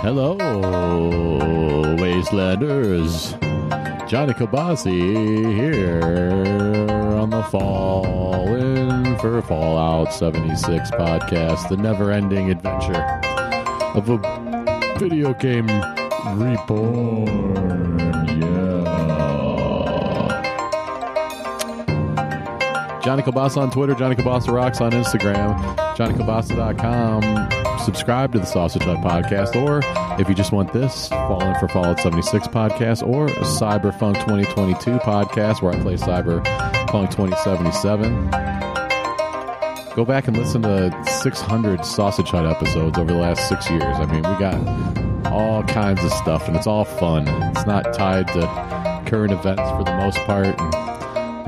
Hello, Wastelanders. Johnny Kabasa here on the Fall in for Fallout 76 podcast, the never ending adventure of a video game reborn. Johnny Kabasa on Twitter, Johnny Kabasa Rocks on Instagram, JohnnyKabasa.com subscribe to the Sausage Hut podcast, or if you just want this, fall in for Fallout 76 podcast or Cyberpunk 2022 podcast where I play Cyberpunk 2077. Go back and listen to 600 Sausage Hut episodes over the last six years. I mean, we got all kinds of stuff, and it's all fun. It's not tied to current events for the most part. And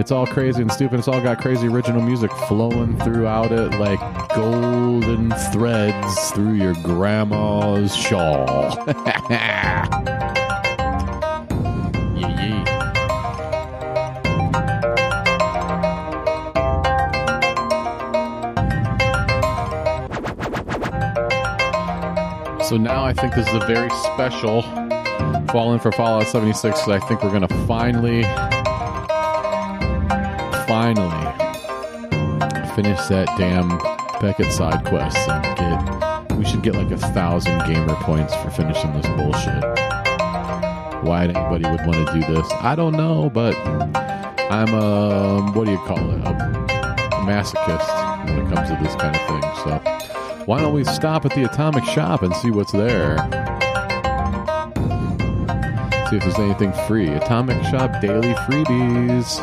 it's all crazy and stupid. It's all got crazy original music flowing throughout it like golden threads through your grandma's shawl. So now I think this is a very special Fall in for Fallout 76 because I think we're going to finally finish that damn Beckett side quest and get. We should get like a thousand gamer points for finishing this bullshit. Why anybody would want to do this, I don't know, but I'm a what do you call it? A masochist when it comes to this kind of thing. So why don't we stop at the Atomic Shop and see what's there? See if there's anything free. Atomic Shop daily freebies.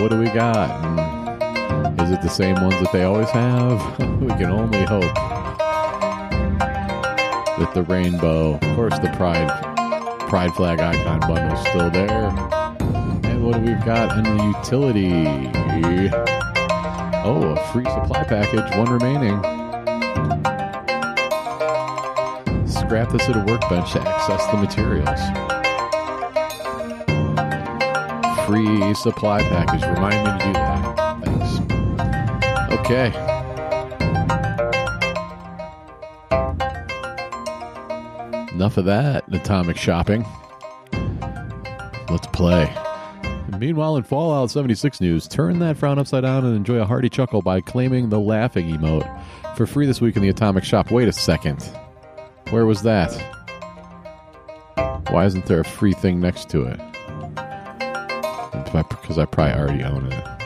What do we got? Hmm. Is it the same ones that they always have? we can only hope that the rainbow, of course, the pride pride flag icon bundle is still there. And what do we've got in the utility? Oh, a free supply package, one remaining. Scrap this at a workbench to access the materials free supply package. Remind me to do that. Okay. Enough of that atomic shopping. Let's play. Meanwhile, in Fallout 76 news, turn that frown upside down and enjoy a hearty chuckle by claiming the laughing emote for free this week in the Atomic Shop. Wait a second. Where was that? Why isn't there a free thing next to it? Because I probably already own it.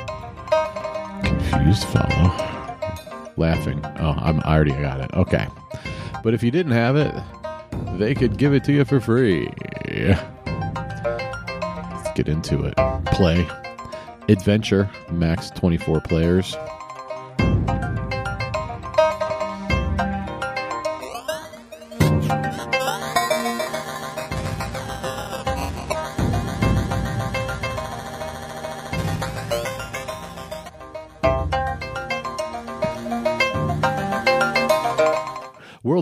Confused fellow. Oh, laughing. Oh, I'm, I already got it. Okay. But if you didn't have it, they could give it to you for free. Let's get into it. Play. Adventure. Max 24 players.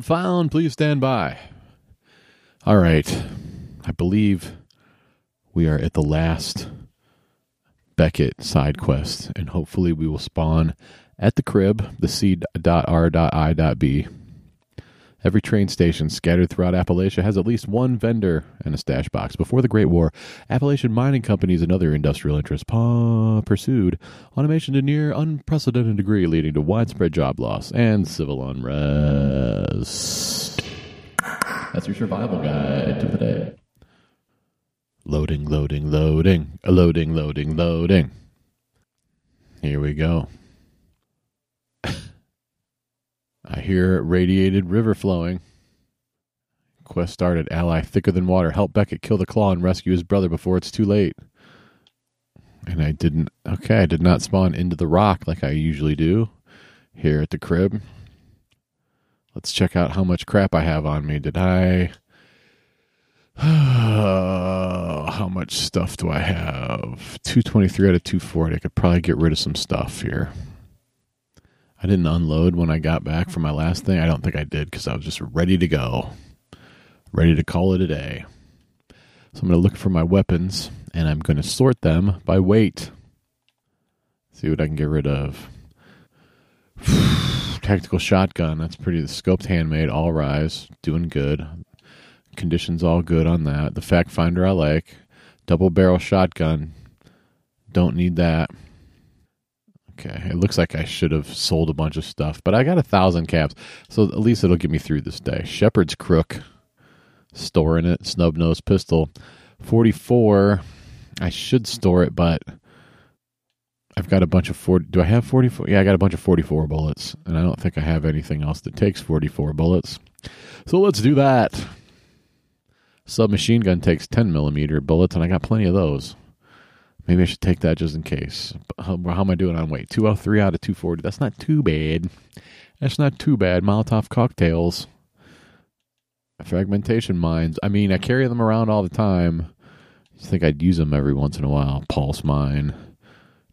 World found, please stand by. All right. I believe we are at the last Beckett side quest, and hopefully we will spawn at the crib, the C.R.I.B. Every train station scattered throughout Appalachia has at least one vendor and a stash box. Before the Great War, Appalachian mining companies and other industrial interests pa- pursued automation to near unprecedented degree, leading to widespread job loss and civil unrest. That's your survival guide to the day. Loading, loading, loading, loading, loading, loading. Here we go. I hear radiated river flowing. Quest started. Ally thicker than water. Help Beckett kill the claw and rescue his brother before it's too late. And I didn't. Okay, I did not spawn into the rock like I usually do here at the crib. Let's check out how much crap I have on me. Did I. how much stuff do I have? 223 out of 240. I could probably get rid of some stuff here. I didn't unload when I got back from my last thing. I don't think I did because I was just ready to go, ready to call it a day. So I'm going to look for my weapons and I'm going to sort them by weight. see what I can get rid of. Tactical shotgun. That's pretty. The scoped handmade. All rise. Doing good. Conditions all good on that. The fact finder I like. Double barrel shotgun. Don't need that. Okay, it looks like I should have sold a bunch of stuff, but I got a thousand caps, so at least it'll get me through this day. Shepherd's Crook, storing it. Snub nose pistol, forty-four. I should store it, but I've got a bunch of 40. Do I have forty-four? Yeah, I got a bunch of forty-four bullets, and I don't think I have anything else that takes forty-four bullets. So let's do that. Submachine gun takes ten millimeter bullets, and I got plenty of those. Maybe I should take that just in case. How, how am I doing on weight? 203 out of 240. That's not too bad. That's not too bad. Molotov cocktails. Fragmentation mines. I mean, I carry them around all the time. I think I'd use them every once in a while. Pulse mine.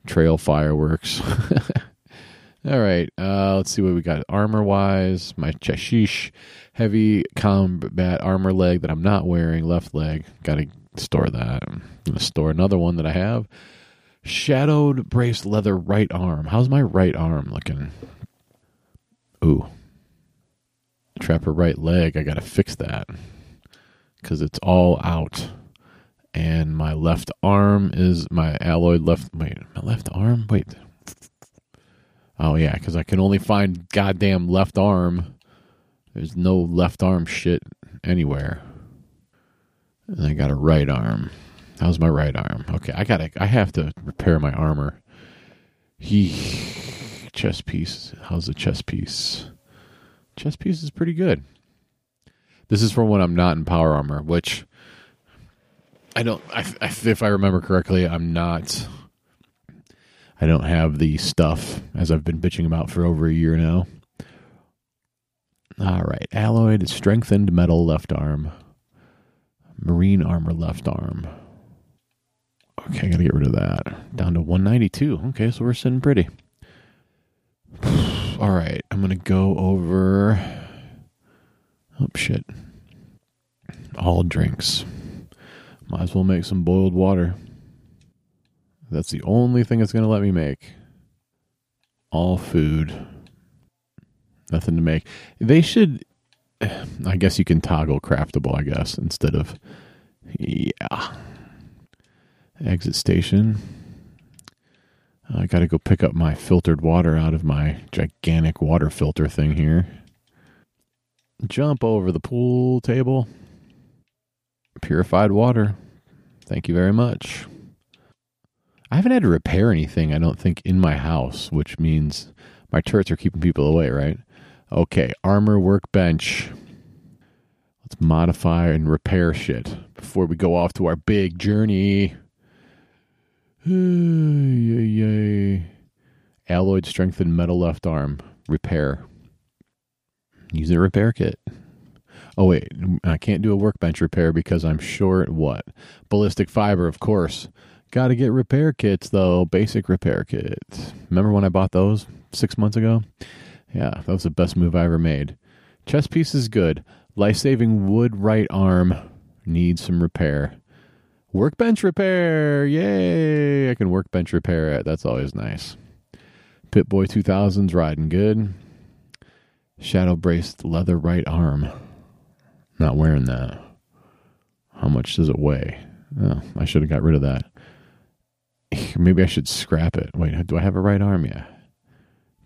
Trail fireworks. all right. Uh, let's see what we got. Armor wise, my Chashish heavy combat armor leg that I'm not wearing. Left leg. Got to store that. I'm to store another one that I have. Shadowed braced leather right arm. How's my right arm looking? Ooh. Trapper right leg. I got to fix that because it's all out. And my left arm is my alloyed left. Wait, my left arm? Wait. Oh, yeah, because I can only find goddamn left arm. There's no left arm shit anywhere. And I got a right arm. How's my right arm? Okay, I gotta. I have to repair my armor. He chest piece. How's the chest piece? Chest piece is pretty good. This is from when I'm not in power armor, which I don't. I, I, if I remember correctly, I'm not. I don't have the stuff as I've been bitching about for over a year now. All right, alloyed strengthened metal left arm. Marine armor left arm. Okay, I gotta get rid of that. Down to 192. Okay, so we're sitting pretty. All right, I'm gonna go over. Oh shit! All drinks. Might as well make some boiled water. That's the only thing it's gonna let me make. All food. Nothing to make. They should I guess you can toggle craftable, I guess, instead of yeah. Exit station. I got to go pick up my filtered water out of my gigantic water filter thing here. Jump over the pool table. Purified water. Thank you very much. I haven't had to repair anything, I don't think, in my house, which means my turrets are keeping people away, right? Okay, armor workbench. Let's modify and repair shit before we go off to our big journey. yay, yay. Alloyed strengthened metal left arm. Repair. Use a repair kit. Oh, wait. I can't do a workbench repair because I'm short what? Ballistic fiber, of course. Got to get repair kits, though. Basic repair kits. Remember when I bought those six months ago? Yeah, that was the best move I ever made. Chest piece is good. Life saving wood right arm needs some repair. Workbench repair! Yay! I can workbench repair it. That's always nice. Pip Boy 2000's riding good. Shadow braced leather right arm. Not wearing that. How much does it weigh? Oh, I should have got rid of that. Maybe I should scrap it. Wait, do I have a right arm? Yeah.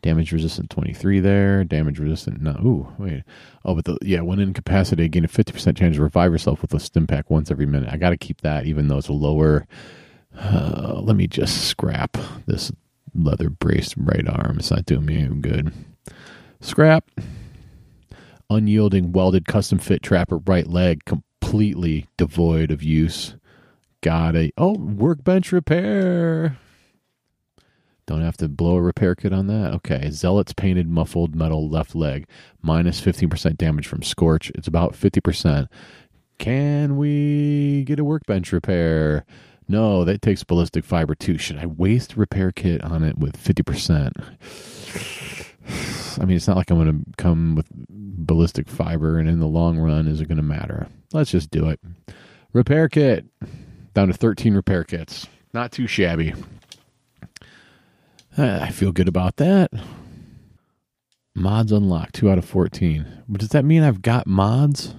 Damage resistant 23 there. Damage resistant. No. Ooh, wait. Oh, but the, yeah, when incapacitated, gain a 50% chance to revive yourself with a stim pack once every minute. I got to keep that, even though it's a lower. Uh, let me just scrap this leather braced right arm. It's not doing me any good. Scrap. Unyielding welded custom fit trapper right leg, completely devoid of use. Got a oh workbench repair. Don't have to blow a repair kit on that. Okay. Zealot's painted muffled metal left leg. Minus 15% damage from Scorch. It's about 50%. Can we get a workbench repair? No, that takes ballistic fiber too. Should I waste repair kit on it with 50%? I mean, it's not like I'm going to come with ballistic fiber, and in the long run, is it going to matter? Let's just do it. Repair kit. Down to 13 repair kits. Not too shabby. Uh, I feel good about that. Mods unlocked, two out of 14. Does that mean I've got mods?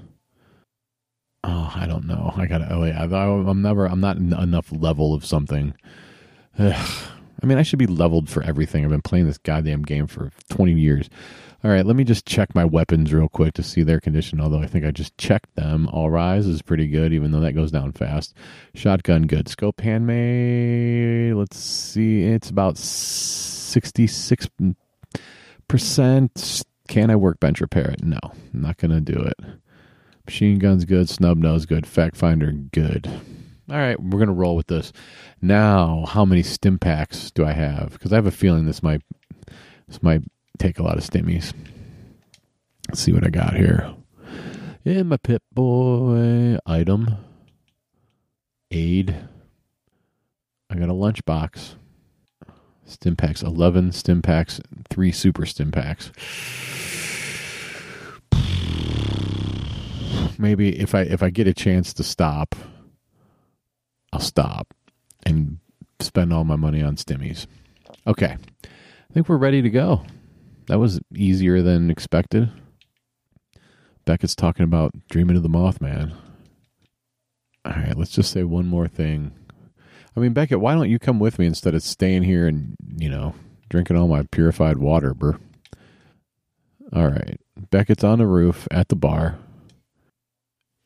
Oh, I don't know. I gotta. Oh yeah, I'm never. I'm not enough level of something. Ugh. I mean, I should be leveled for everything. I've been playing this goddamn game for 20 years. All right, let me just check my weapons real quick to see their condition. Although I think I just checked them. All rise is pretty good, even though that goes down fast. Shotgun good. Scope handmade. Let's see. It's about 66 percent. Can I workbench repair it? No, I'm not gonna do it. Machine gun's good. Snub nose good. Fact finder good. All right, we're gonna roll with this. Now, how many stim packs do I have? Because I have a feeling this might this might take a lot of stimmies. Let's see what I got here. In my Pip Boy item aid. I got a lunchbox. Stim packs, eleven stim packs, three super stim packs. Maybe if I if I get a chance to stop, I'll stop and spend all my money on stimmies. Okay. I think we're ready to go. That was easier than expected. Beckett's talking about dreaming of the Mothman. All right, let's just say one more thing. I mean, Beckett, why don't you come with me instead of staying here and, you know, drinking all my purified water, bro? All right. Beckett's on the roof at the bar.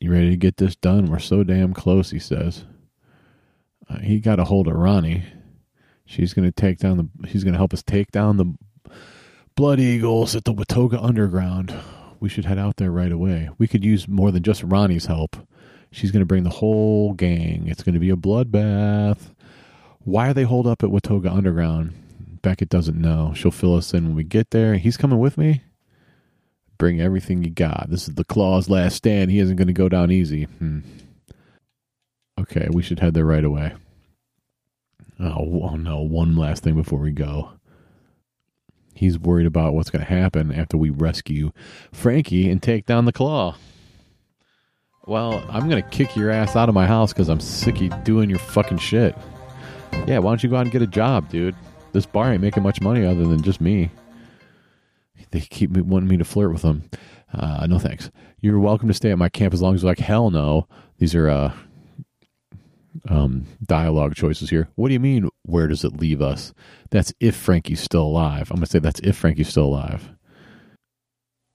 You ready to get this done? We're so damn close, he says. Uh, he got a hold of Ronnie. She's going to take down the. She's going to help us take down the Blood Eagles at the Watoga Underground. We should head out there right away. We could use more than just Ronnie's help. She's going to bring the whole gang. It's going to be a bloodbath. Why are they holed up at Watoga Underground? Beckett doesn't know. She'll fill us in when we get there. He's coming with me. Bring everything you got. This is the Claw's last stand. He isn't going to go down easy. Hmm. Okay, we should head there right away. Oh, oh no, one last thing before we go. He's worried about what's going to happen after we rescue Frankie and take down the claw. Well, I'm going to kick your ass out of my house because I'm sick of doing your fucking shit. Yeah, why don't you go out and get a job, dude? This bar ain't making much money other than just me. They keep wanting me to flirt with them. Uh, no thanks. You're welcome to stay at my camp as long as like hell no. These are uh, um, dialogue choices here. What do you mean? Where does it leave us? That's if Frankie's still alive. I'm gonna say that's if Frankie's still alive.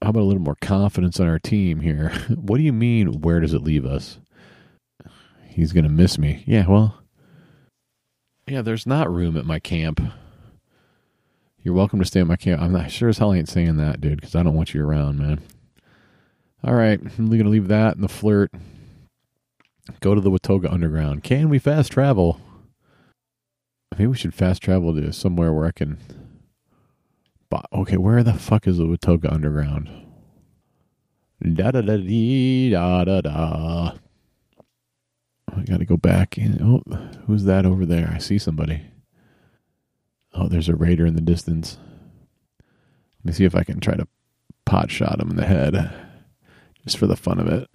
How about a little more confidence on our team here? what do you mean? Where does it leave us? He's gonna miss me. Yeah, well, yeah. There's not room at my camp. You're welcome to stay at my camp. I'm not sure as hell I ain't saying that, dude, because I don't want you around, man. All right, I'm gonna leave that and the flirt. Go to the Watoga Underground. Can we fast travel? Maybe we should fast travel to somewhere where I can. But Okay, where the fuck is the Watoga Underground? Da da da dee da da da. Oh, I gotta go back. In. Oh, who's that over there? I see somebody. Oh, there's a raider in the distance. Let me see if I can try to pot shot him in the head, just for the fun of it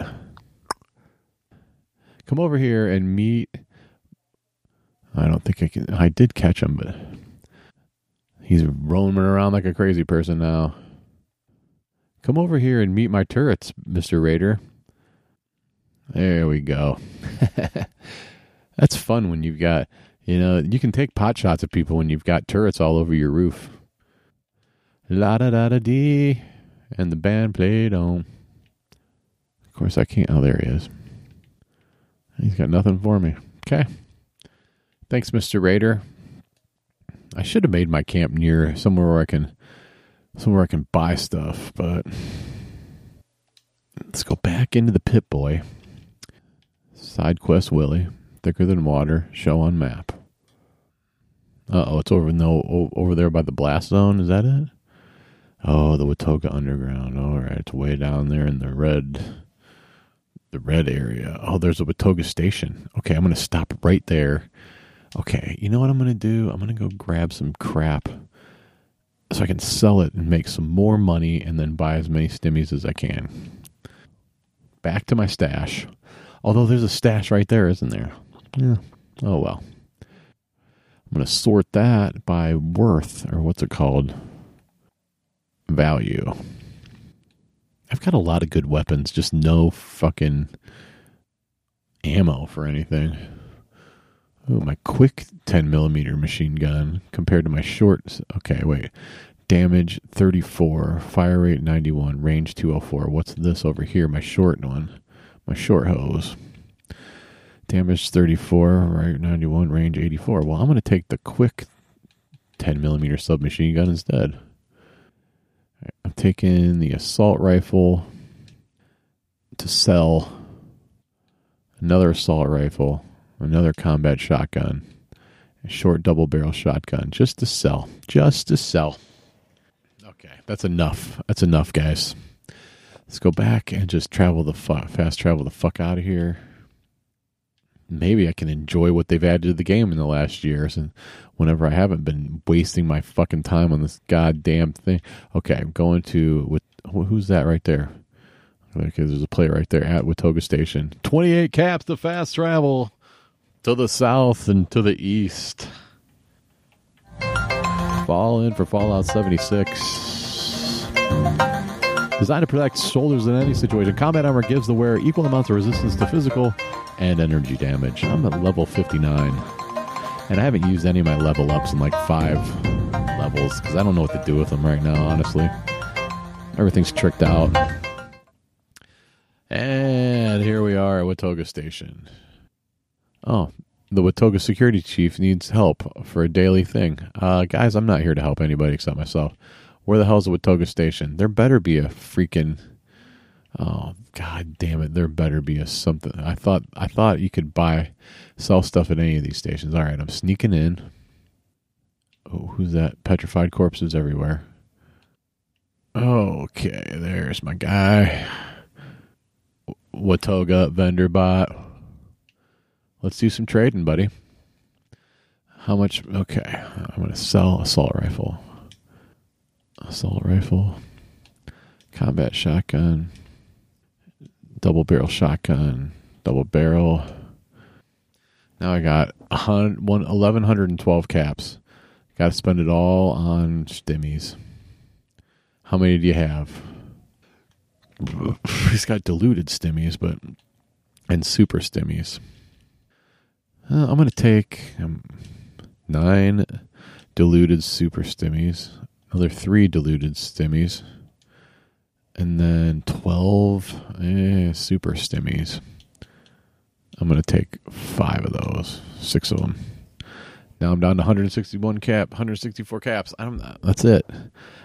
come over here and meet. I don't think I can. I did catch him, but he's roaming around like a crazy person now. Come over here and meet my turrets, Mister Raider. There we go. That's fun when you've got, you know, you can take pot shots at people when you've got turrets all over your roof. La da da da dee, and the band played on. Of course, I can't. Oh, there he is. He's got nothing for me. Okay. Thanks, Mr. Raider. I should have made my camp near somewhere where I can somewhere I can buy stuff, but let's go back into the Pip Boy. Side quest Willie. Thicker than water. Show on map. Uh oh, it's over no over there by the blast zone. Is that it? Oh, the Watoga Underground. All right, it's way down there in the red the red area. Oh, there's a Watoga station. Okay, I'm going to stop right there. Okay, you know what I'm going to do? I'm going to go grab some crap so I can sell it and make some more money and then buy as many stimmies as I can. Back to my stash. Although there's a stash right there, isn't there? Yeah. Oh well. I'm going to sort that by worth, or what's it called? Value. I've got a lot of good weapons, just no fucking ammo for anything. Oh, my quick 10 millimeter machine gun compared to my short. Okay, wait. Damage 34, fire rate 91, range 204. What's this over here? My short one. My short hose. Damage 34, right 91, range 84. Well, I'm going to take the quick 10 millimeter submachine gun instead. I'm taking the assault rifle to sell another assault rifle, another combat shotgun, a short double barrel shotgun, just to sell. Just to sell. Okay, that's enough. That's enough, guys. Let's go back and just travel the fuck, fast travel the fuck out of here. Maybe I can enjoy what they've added to the game in the last years, and whenever I haven't been wasting my fucking time on this goddamn thing. Okay, I'm going to with who's that right there? Okay, there's a player right there at Watoga Station. 28 caps to fast travel to the south and to the east. Fall in for Fallout 76. Designed to protect shoulders in any situation, combat armor gives the wearer equal amounts of resistance to physical and energy damage. I'm at level 59. And I haven't used any of my level ups in like five levels because I don't know what to do with them right now, honestly. Everything's tricked out. And here we are at Watoga Station. Oh, the Watoga security chief needs help for a daily thing. Uh, guys, I'm not here to help anybody except myself. Where the hell's the Watoga Station? There better be a freaking. Oh god damn it! There better be a something. I thought I thought you could buy sell stuff at any of these stations. All right, I'm sneaking in. Oh, who's that? Petrified corpses everywhere. Okay, there's my guy. Watoga vendor bot. Let's do some trading, buddy. How much? Okay, I'm to sell assault rifle. Assault rifle. Combat shotgun. Double barrel shotgun. Double barrel. Now I got 1,112 caps. Got to spend it all on stimmies. How many do you have? He's got diluted stimmies, but and super stimmies. Uh, I'm to take um, nine diluted super stimmies, another three diluted stimmies, and then 12 eh, super stimmies. I'm going to take five of those, six of them. Now I'm down to 161 cap, 164 caps. I don't. That's it.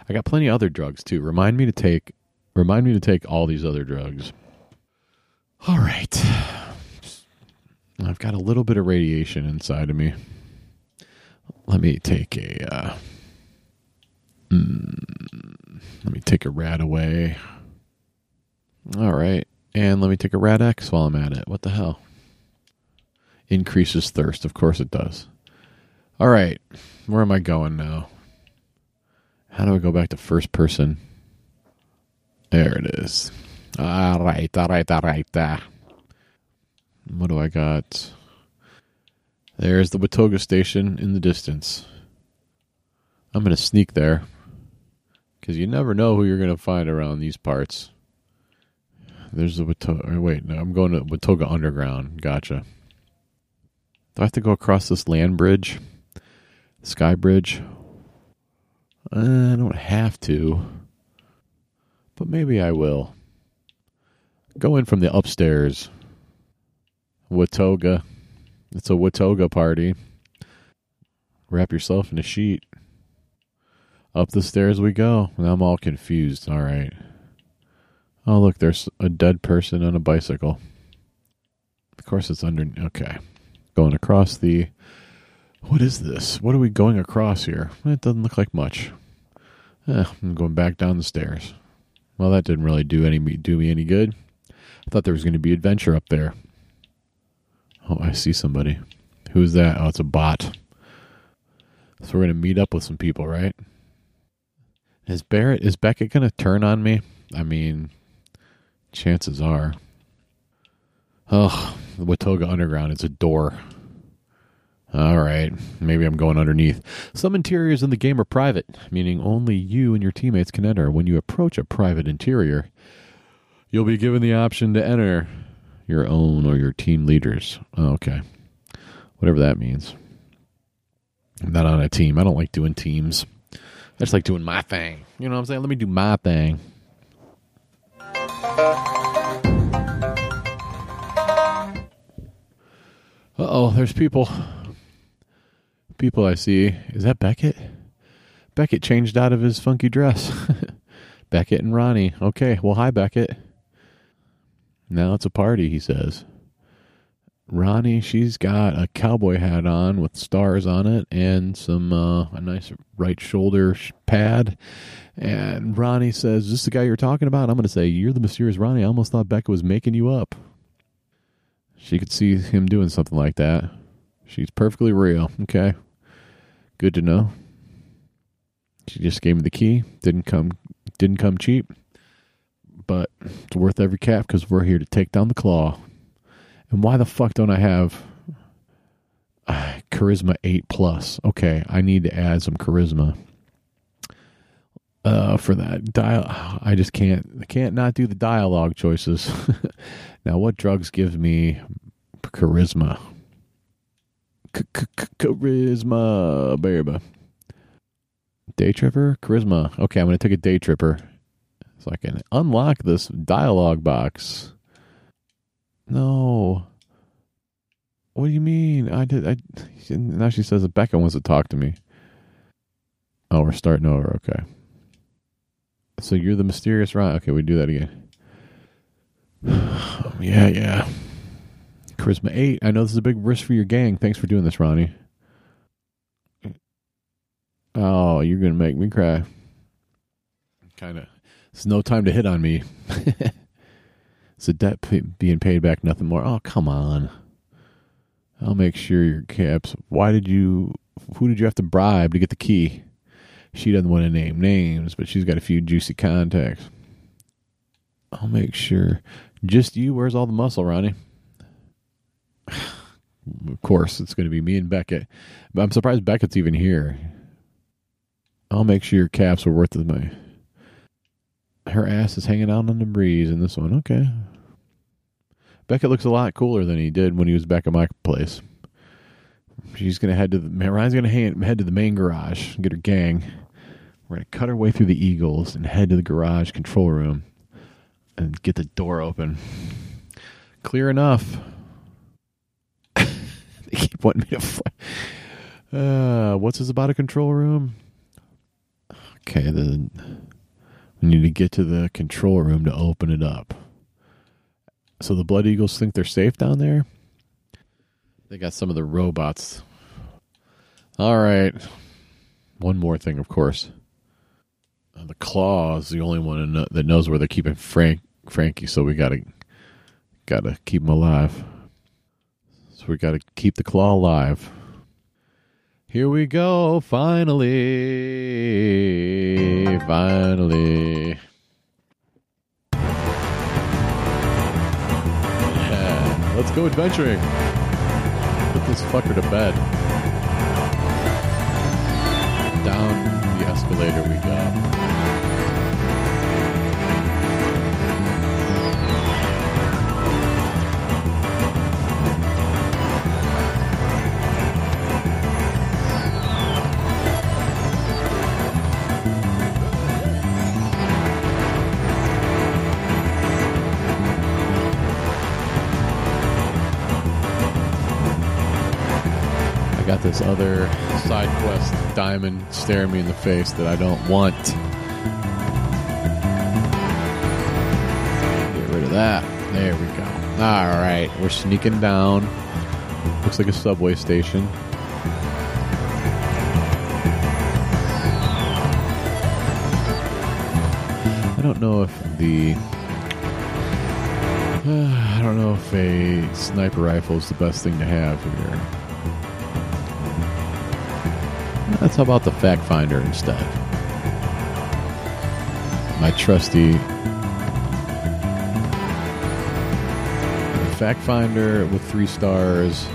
I got plenty of other drugs too. Remind me to take. Remind me to take all these other drugs. All right. I've got a little bit of radiation inside of me. Let me take a. Uh, mm, let me take a RadAway. All right. And let me take a Rad-X while I'm at it. What the hell? Increases thirst. Of course it does. All right. Where am I going now? How do I go back to first person? There it is. All right. All right. All right. Uh, what do I got? There's the Watoga station in the distance. I'm going to sneak there because you never know who you're going to find around these parts. There's the Watoga. Wait, no, I'm going to Watoga Underground. Gotcha. Do I have to go across this land bridge? Sky bridge? Uh, I don't have to. But maybe I will. Go in from the upstairs. Watoga. It's a Watoga party. Wrap yourself in a sheet. Up the stairs we go. Now I'm all confused. All right. Oh, look, there's a dead person on a bicycle. Of course, it's under. Okay. Going across the. What is this? What are we going across here? It doesn't look like much. Eh, I'm going back down the stairs. Well, that didn't really do any do me any good. I thought there was going to be adventure up there. Oh, I see somebody. Who's that? Oh, it's a bot. So we're going to meet up with some people, right? Is Barrett is Beckett to turn on me? I mean, chances are. Oh, the Watoga Underground. It's a door. All right, maybe I'm going underneath. Some interiors in the game are private, meaning only you and your teammates can enter. When you approach a private interior, you'll be given the option to enter your own or your team leaders. Oh, okay, whatever that means. I'm not on a team. I don't like doing teams. Just like doing my thing. You know what I'm saying? Let me do my thing. Uh oh, there's people. People I see. Is that Beckett? Beckett changed out of his funky dress. Beckett and Ronnie. Okay, well, hi, Beckett. Now it's a party, he says. Ronnie, she's got a cowboy hat on with stars on it and some uh, a nice right shoulder pad. And Ronnie says, "Is this the guy you're talking about?" I'm going to say, "You're the mysterious Ronnie." I almost thought Beckett was making you up. She could see him doing something like that. She's perfectly real. Okay, good to know. She just gave me the key. Didn't come. Didn't come cheap, but it's worth every cap because we're here to take down the claw. And why the fuck don't I have uh, charisma eight plus? Okay, I need to add some charisma uh, for that dial. I just can't. Can't not do the dialogue choices. now, what drugs give me charisma? Charisma, baby. Day tripper, charisma. Okay, I'm gonna take a day tripper so I can unlock this dialogue box. No. What do you mean? I did. I now she says that Beckett wants to talk to me. Oh, we're starting over. Okay. So you're the mysterious Ron. Okay, we do that again. yeah, yeah. Charisma eight. I know this is a big risk for your gang. Thanks for doing this, Ronnie. Oh, you're gonna make me cry. Kind of. It's no time to hit on me. a debt p- being paid back, nothing more. Oh, come on. I'll make sure your caps. Why did you? Who did you have to bribe to get the key? She doesn't want to name names, but she's got a few juicy contacts. I'll make sure. Just you. Where's all the muscle, Ronnie? of course, it's going to be me and Beckett. But I'm surprised Beckett's even here. I'll make sure your caps are worth the money. Her ass is hanging out on the breeze in this one. Okay. Beckett looks a lot cooler than he did when he was back at my place. She's gonna head to the Ryan's gonna head to the main garage, and get her gang. We're gonna cut our way through the Eagles and head to the garage control room and get the door open. Clear enough. they keep wanting me to. Fly. Uh, what's this about a control room? Okay, then we need to get to the control room to open it up. So the Blood Eagles think they're safe down there. They got some of the robots. All right. One more thing, of course. Uh, the Claw is the only one that knows where they're keeping Frank Frankie, so we gotta gotta keep him alive. So we gotta keep the Claw alive. Here we go, finally, finally. Let's go adventuring. Put this fucker to bed. Down the escalator we go. Other side quest diamond staring me in the face that I don't want. Get rid of that. There we go. All right, we're sneaking down. Looks like a subway station. I don't know if the I don't know if a sniper rifle is the best thing to have here. Let's how about the fact finder instead? My trusty fact finder with three stars.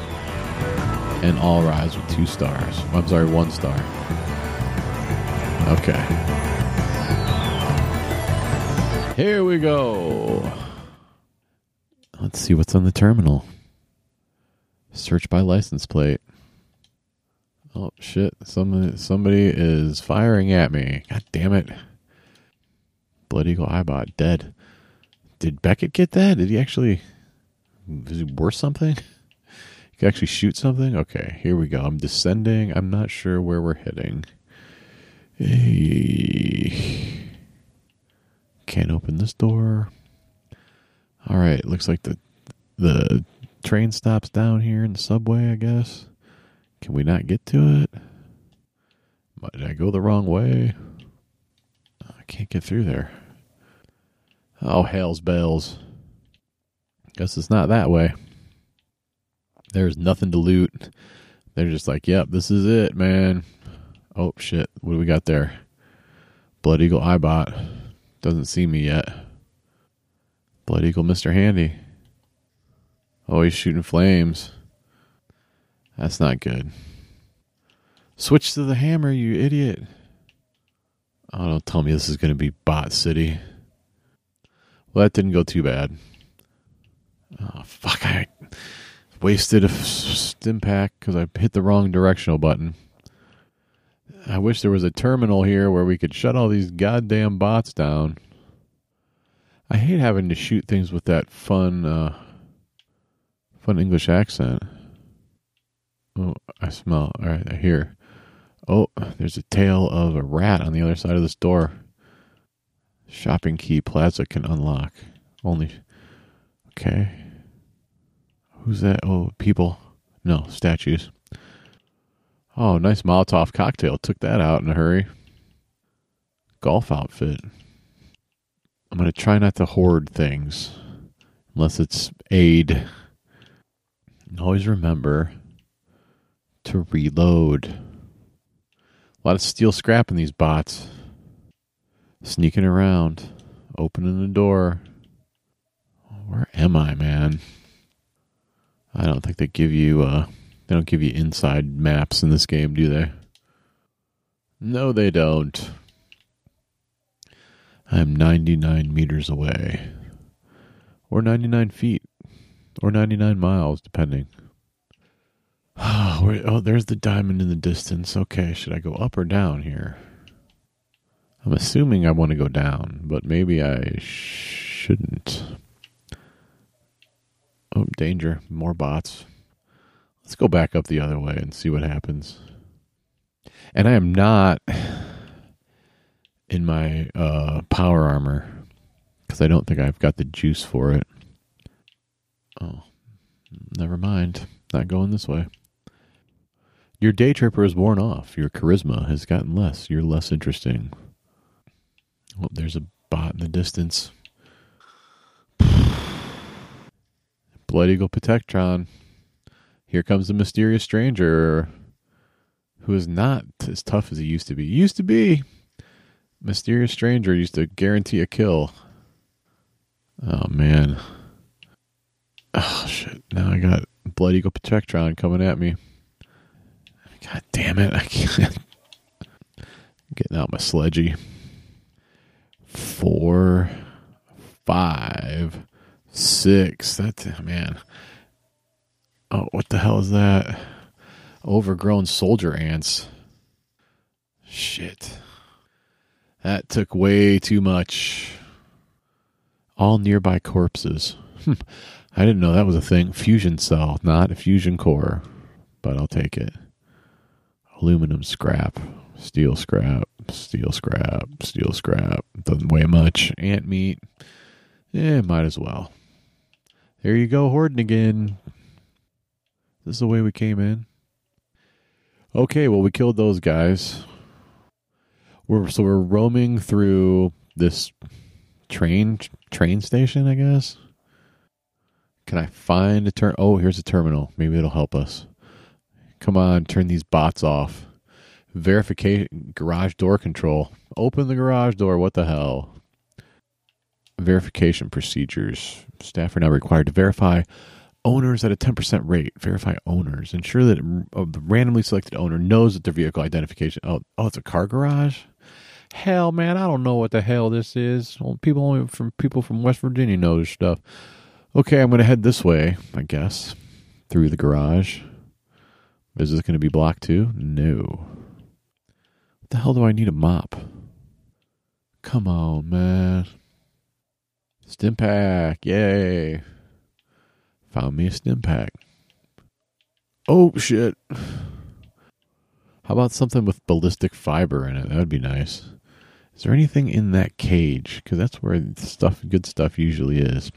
And All Rise with two stars. I'm sorry, one star. Okay. Here we go. Let's see what's on the terminal. Search by license plate. Oh shit! Somebody somebody is firing at me. God damn it! Blood Eagle Eyebot dead. Did Beckett get that? Did he actually? Is he worth something? Can actually shoot something. Okay, here we go. I'm descending. I'm not sure where we're heading. Hey. Can't open this door. All right, looks like the the train stops down here in the subway. I guess. Can we not get to it? Did I go the wrong way? I can't get through there. Oh, hell's bells. Guess it's not that way. There's nothing to loot. They're just like, yep, this is it, man. Oh, shit. What do we got there? Blood Eagle Eyebot. Doesn't see me yet. Blood Eagle Mr. Handy. Oh, he's shooting flames. That's not good. Switch to the hammer, you idiot. Oh, don't tell me this is going to be Bot City. Well, that didn't go too bad. Oh, fuck. I wasted a stim pack because I hit the wrong directional button. I wish there was a terminal here where we could shut all these goddamn bots down. I hate having to shoot things with that fun, uh, fun English accent. Oh, I smell. All right, I hear. Oh, there's a tail of a rat on the other side of this door. Shopping key plaza can unlock. Only. Okay. Who's that? Oh, people. No, statues. Oh, nice Molotov cocktail. Took that out in a hurry. Golf outfit. I'm going to try not to hoard things unless it's aid. always remember to reload. A lot of steel scrap in these bots. Sneaking around, opening the door. Where am I, man? I don't think they give you uh they don't give you inside maps in this game, do they? No, they don't. I'm 99 meters away. Or 99 feet. Or 99 miles, depending. Oh, there's the diamond in the distance. Okay, should I go up or down here? I'm assuming I want to go down, but maybe I shouldn't. Oh, danger. More bots. Let's go back up the other way and see what happens. And I am not in my uh, power armor because I don't think I've got the juice for it. Oh, never mind. Not going this way. Your day tripper is worn off. Your charisma has gotten less. You're less interesting. Oh, there's a bot in the distance. Blood Eagle Protectron. Here comes the mysterious stranger who is not as tough as he used to be. He used to be. Mysterious stranger used to guarantee a kill. Oh man. Oh shit. Now I got Blood Eagle Protectron coming at me. God damn it. I can't. Getting out my sledgy. Four, five, six. That man. Oh, what the hell is that? Overgrown soldier ants. Shit. That took way too much. All nearby corpses. Hmm. I didn't know that was a thing. Fusion cell, not a fusion core, but I'll take it. Aluminum scrap, steel scrap, steel scrap, steel scrap. Doesn't weigh much. Ant meat. Yeah, might as well. There you go, hoarding again. This is the way we came in. Okay, well we killed those guys. We're so we're roaming through this train train station, I guess. Can I find a turn? Oh, here's a terminal. Maybe it'll help us. Come on, turn these bots off. Verification garage door control. Open the garage door. What the hell? Verification procedures. Staff are now required to verify owners at a 10% rate. Verify owners. Ensure that uh, the randomly selected owner knows that their vehicle identification. Oh, oh, it's a car garage. Hell, man, I don't know what the hell this is. People only from people from West Virginia know this stuff. Okay, I'm going to head this way, I guess, through the garage. Is this going to be blocked too? No. What the hell do I need a mop? Come on, man. Stimpak, yay. Found me a Stimpak. Oh, shit. How about something with ballistic fiber in it? That would be nice. Is there anything in that cage? Because that's where stuff, good stuff usually is.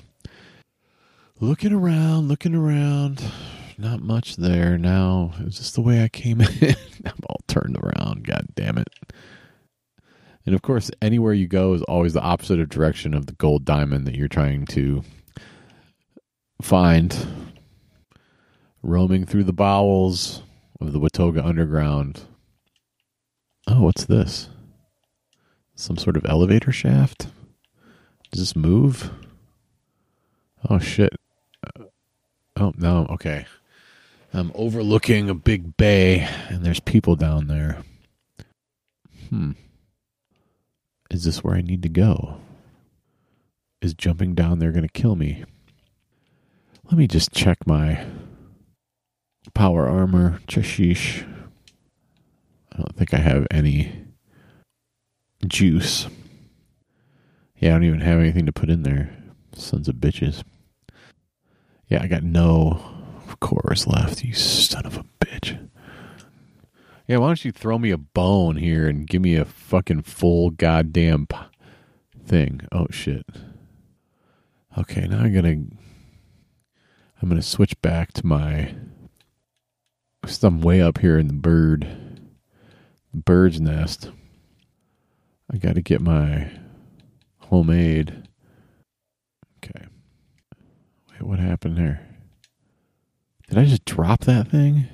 Looking around, looking around. Not much there now. Is this the way I came in? I'm all turned around. God damn it. And of course, anywhere you go is always the opposite of direction of the gold diamond that you're trying to find. Roaming through the bowels of the Watoga Underground. Oh, what's this? Some sort of elevator shaft? Does this move? Oh, shit. Oh, no. Okay. I'm overlooking a big bay, and there's people down there. Hmm. Is this where I need to go? Is jumping down there going to kill me? Let me just check my power armor. Chashish. I don't think I have any juice. Yeah, I don't even have anything to put in there. Sons of bitches. Yeah, I got no cores left, you son of a bitch. Yeah, why don't you throw me a bone here and give me a fucking full goddamn thing? Oh shit. Okay, now I'm gonna I'm gonna switch back to my some way up here in the bird bird's nest. I got to get my homemade. Okay. Wait, what happened there? Did I just drop that thing?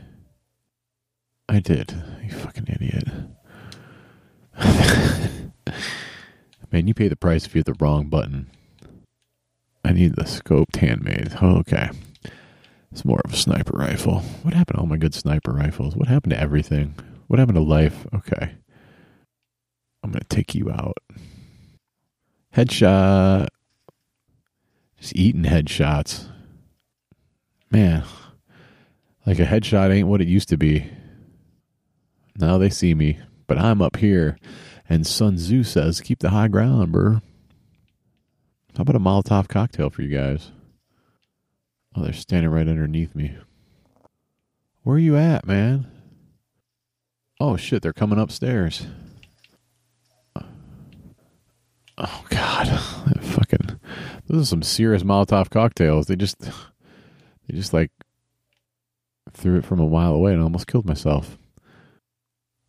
I did. You fucking idiot. Man, you pay the price if you hit the wrong button. I need the scoped handmade. Oh, okay. It's more of a sniper rifle. What happened to all my good sniper rifles? What happened to everything? What happened to life? Okay. I'm going to take you out. Headshot. Just eating headshots. Man, like a headshot ain't what it used to be. Now they see me, but I'm up here, and Sun Tzu says, keep the high ground, bro. How about a Molotov cocktail for you guys? Oh, they're standing right underneath me. Where are you at, man? Oh, shit, they're coming upstairs. Oh, God. Fucking. Those are some serious Molotov cocktails. They just. They just like threw it from a mile away and almost killed myself.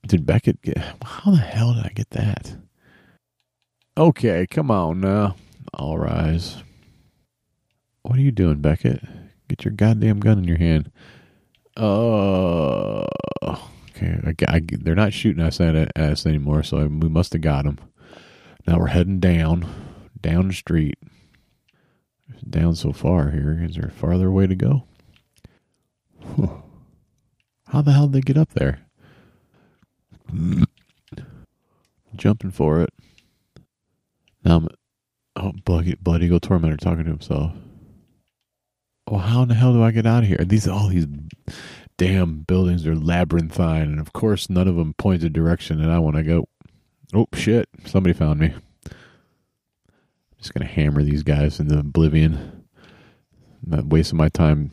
Did Beckett get. How the hell did I get that? Okay, come on now. All rise. What are you doing, Beckett? Get your goddamn gun in your hand. Oh. Uh, okay, I, I, they're not shooting us at us anymore, so we must have got them. Now we're heading down, down the street. Down so far here. Is there a farther way to go? How the hell did they get up there? Jumping for it. Now I'm. Oh, Blood, Blood Eagle Tormentor talking to himself. Oh, how in the hell do I get out of here? These all these damn buildings are labyrinthine, and of course, none of them point a direction that I want to go. Oh shit! Somebody found me. I'm just gonna hammer these guys into oblivion. I'm not wasting my time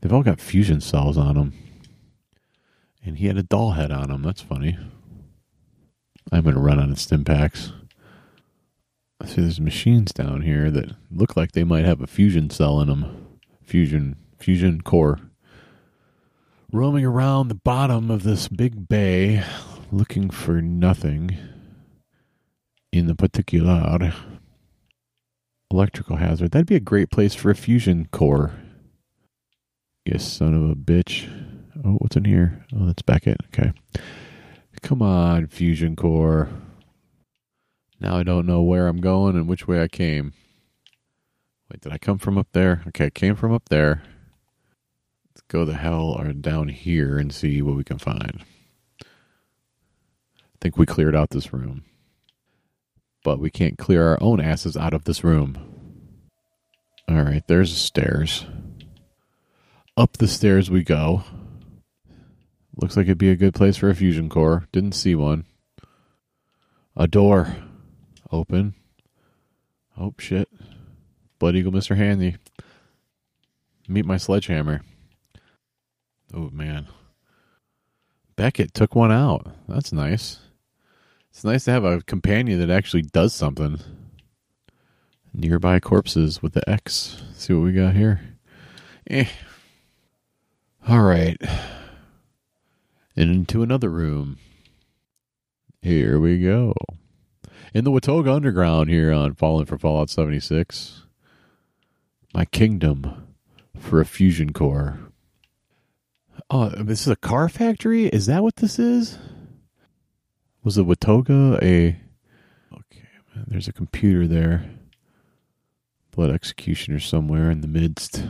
They've all got fusion cells on them. And he had a doll head on him. That's funny. I'm going to run out of Stimpaks. I see there's machines down here that look like they might have a fusion cell in them. Fusion, fusion core. Roaming around the bottom of this big bay, looking for nothing in the particular electrical hazard. That'd be a great place for a fusion core you son of a bitch. Oh, what's in here? Oh, that's Beckett. Okay. Come on, Fusion Core. Now I don't know where I'm going and which way I came. Wait, did I come from up there? Okay, I came from up there. Let's go the hell or down here and see what we can find. I think we cleared out this room. But we can't clear our own asses out of this room. All right, there's the stairs. Up the stairs we go. Looks like it'd be a good place for a fusion core. Didn't see one. A door. Open. Oh, shit. Blood Eagle Mr. Handy. Meet my sledgehammer. Oh, man. Beckett took one out. That's nice. It's nice to have a companion that actually does something. Nearby corpses with the X. See what we got here. Eh. All right. And into another room. Here we go. In the Watoga Underground here on Fallen for Fallout 76. My kingdom for a fusion core. Oh, this is a car factory? Is that what this is? Was the Watoga a. Okay, there's a computer there. Blood executioner somewhere in the midst.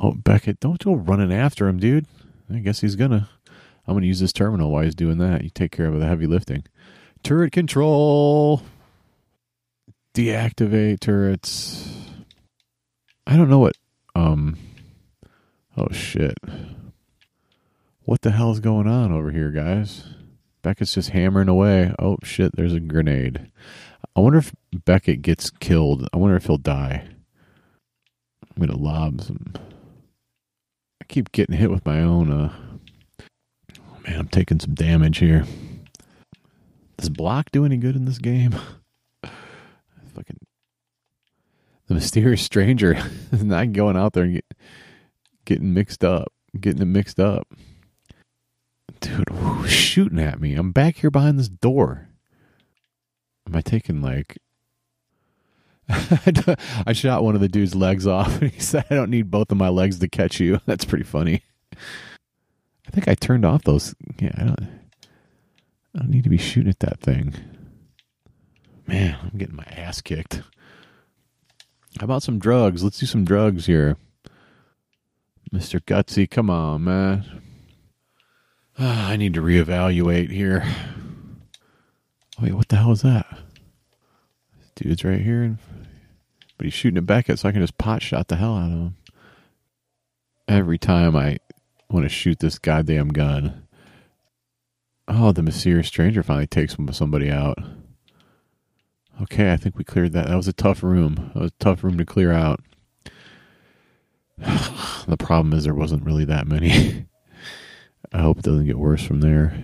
Oh, Beckett, don't go running after him, dude. I guess he's gonna. I'm gonna use this terminal while he's doing that. You take care of the heavy lifting. Turret control. Deactivate turrets. I don't know what. Um. Oh shit. What the hell is going on over here, guys? Beckett's just hammering away. Oh shit, there's a grenade. I wonder if Beckett gets killed. I wonder if he'll die. I'm gonna lob some. Keep getting hit with my own. Uh, oh man, I'm taking some damage here. Does block do any good in this game? Fucking the mysterious stranger is not going out there and get, getting mixed up, getting it mixed up. Dude, who's shooting at me? I'm back here behind this door. Am I taking like? I shot one of the dude's legs off, and he said, "I don't need both of my legs to catch you." That's pretty funny. I think I turned off those. Yeah, I don't. I don't need to be shooting at that thing. Man, I'm getting my ass kicked. How about some drugs? Let's do some drugs here. Mr. Gutsy, come on, man. I need to reevaluate here. Wait, what the hell is that? Dude's right here, but he's shooting it back at, so I can just pot shot the hell out of him. Every time I want to shoot this goddamn gun. Oh, the mysterious stranger finally takes somebody out. Okay, I think we cleared that. That was a tough room. That was a tough room to clear out. the problem is there wasn't really that many. I hope it doesn't get worse from there.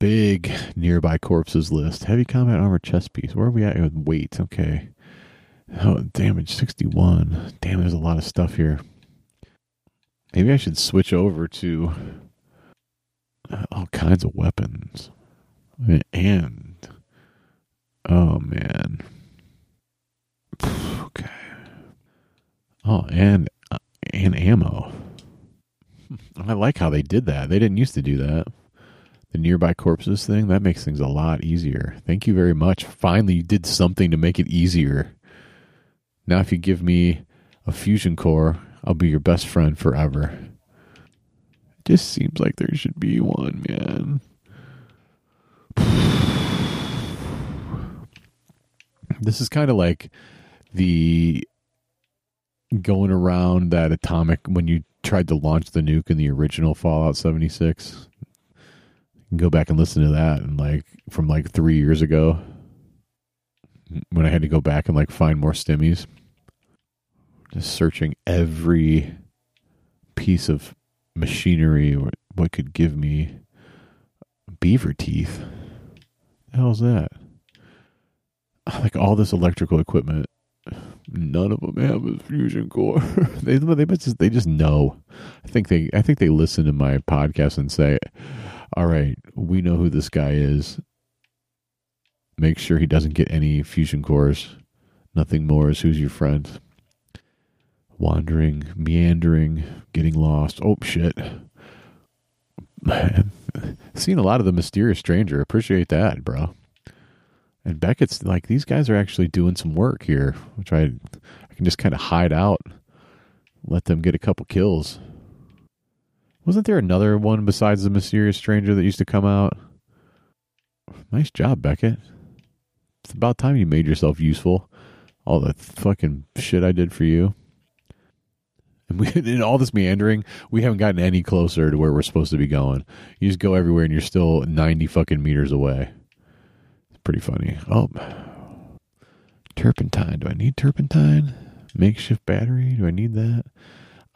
Big nearby corpses list. Heavy combat armor chest piece. Where are we at with weight? Okay. Oh, damage 61. Damn, there's a lot of stuff here. Maybe I should switch over to all kinds of weapons. And, oh man. Okay. Oh, and, uh, and ammo. I like how they did that. They didn't used to do that. The nearby corpses thing, that makes things a lot easier. Thank you very much. Finally, you did something to make it easier. Now, if you give me a fusion core, I'll be your best friend forever. It just seems like there should be one, man. This is kind of like the going around that atomic when you tried to launch the nuke in the original Fallout 76. Go back and listen to that and like from like 3 years ago when I had to go back and like find more stimmies. Just searching every piece of machinery what could give me beaver teeth. Hell's that? Like all this electrical equipment none of them have a fusion core. they they just they just know. I think they I think they listen to my podcast and say, "All right, we know who this guy is. Make sure he doesn't get any fusion cores. Nothing more is who's your friend." Wandering, meandering, getting lost. Oh shit. Seen a lot of the mysterious stranger. Appreciate that, bro. And Beckett's like these guys are actually doing some work here, which I I can just kind of hide out, let them get a couple kills. Wasn't there another one besides the mysterious stranger that used to come out? Nice job, Beckett. It's about time you made yourself useful. All the fucking shit I did for you. And we in all this meandering, we haven't gotten any closer to where we're supposed to be going. You just go everywhere and you're still ninety fucking meters away. It's pretty funny. Oh turpentine. Do I need turpentine? Makeshift battery? Do I need that?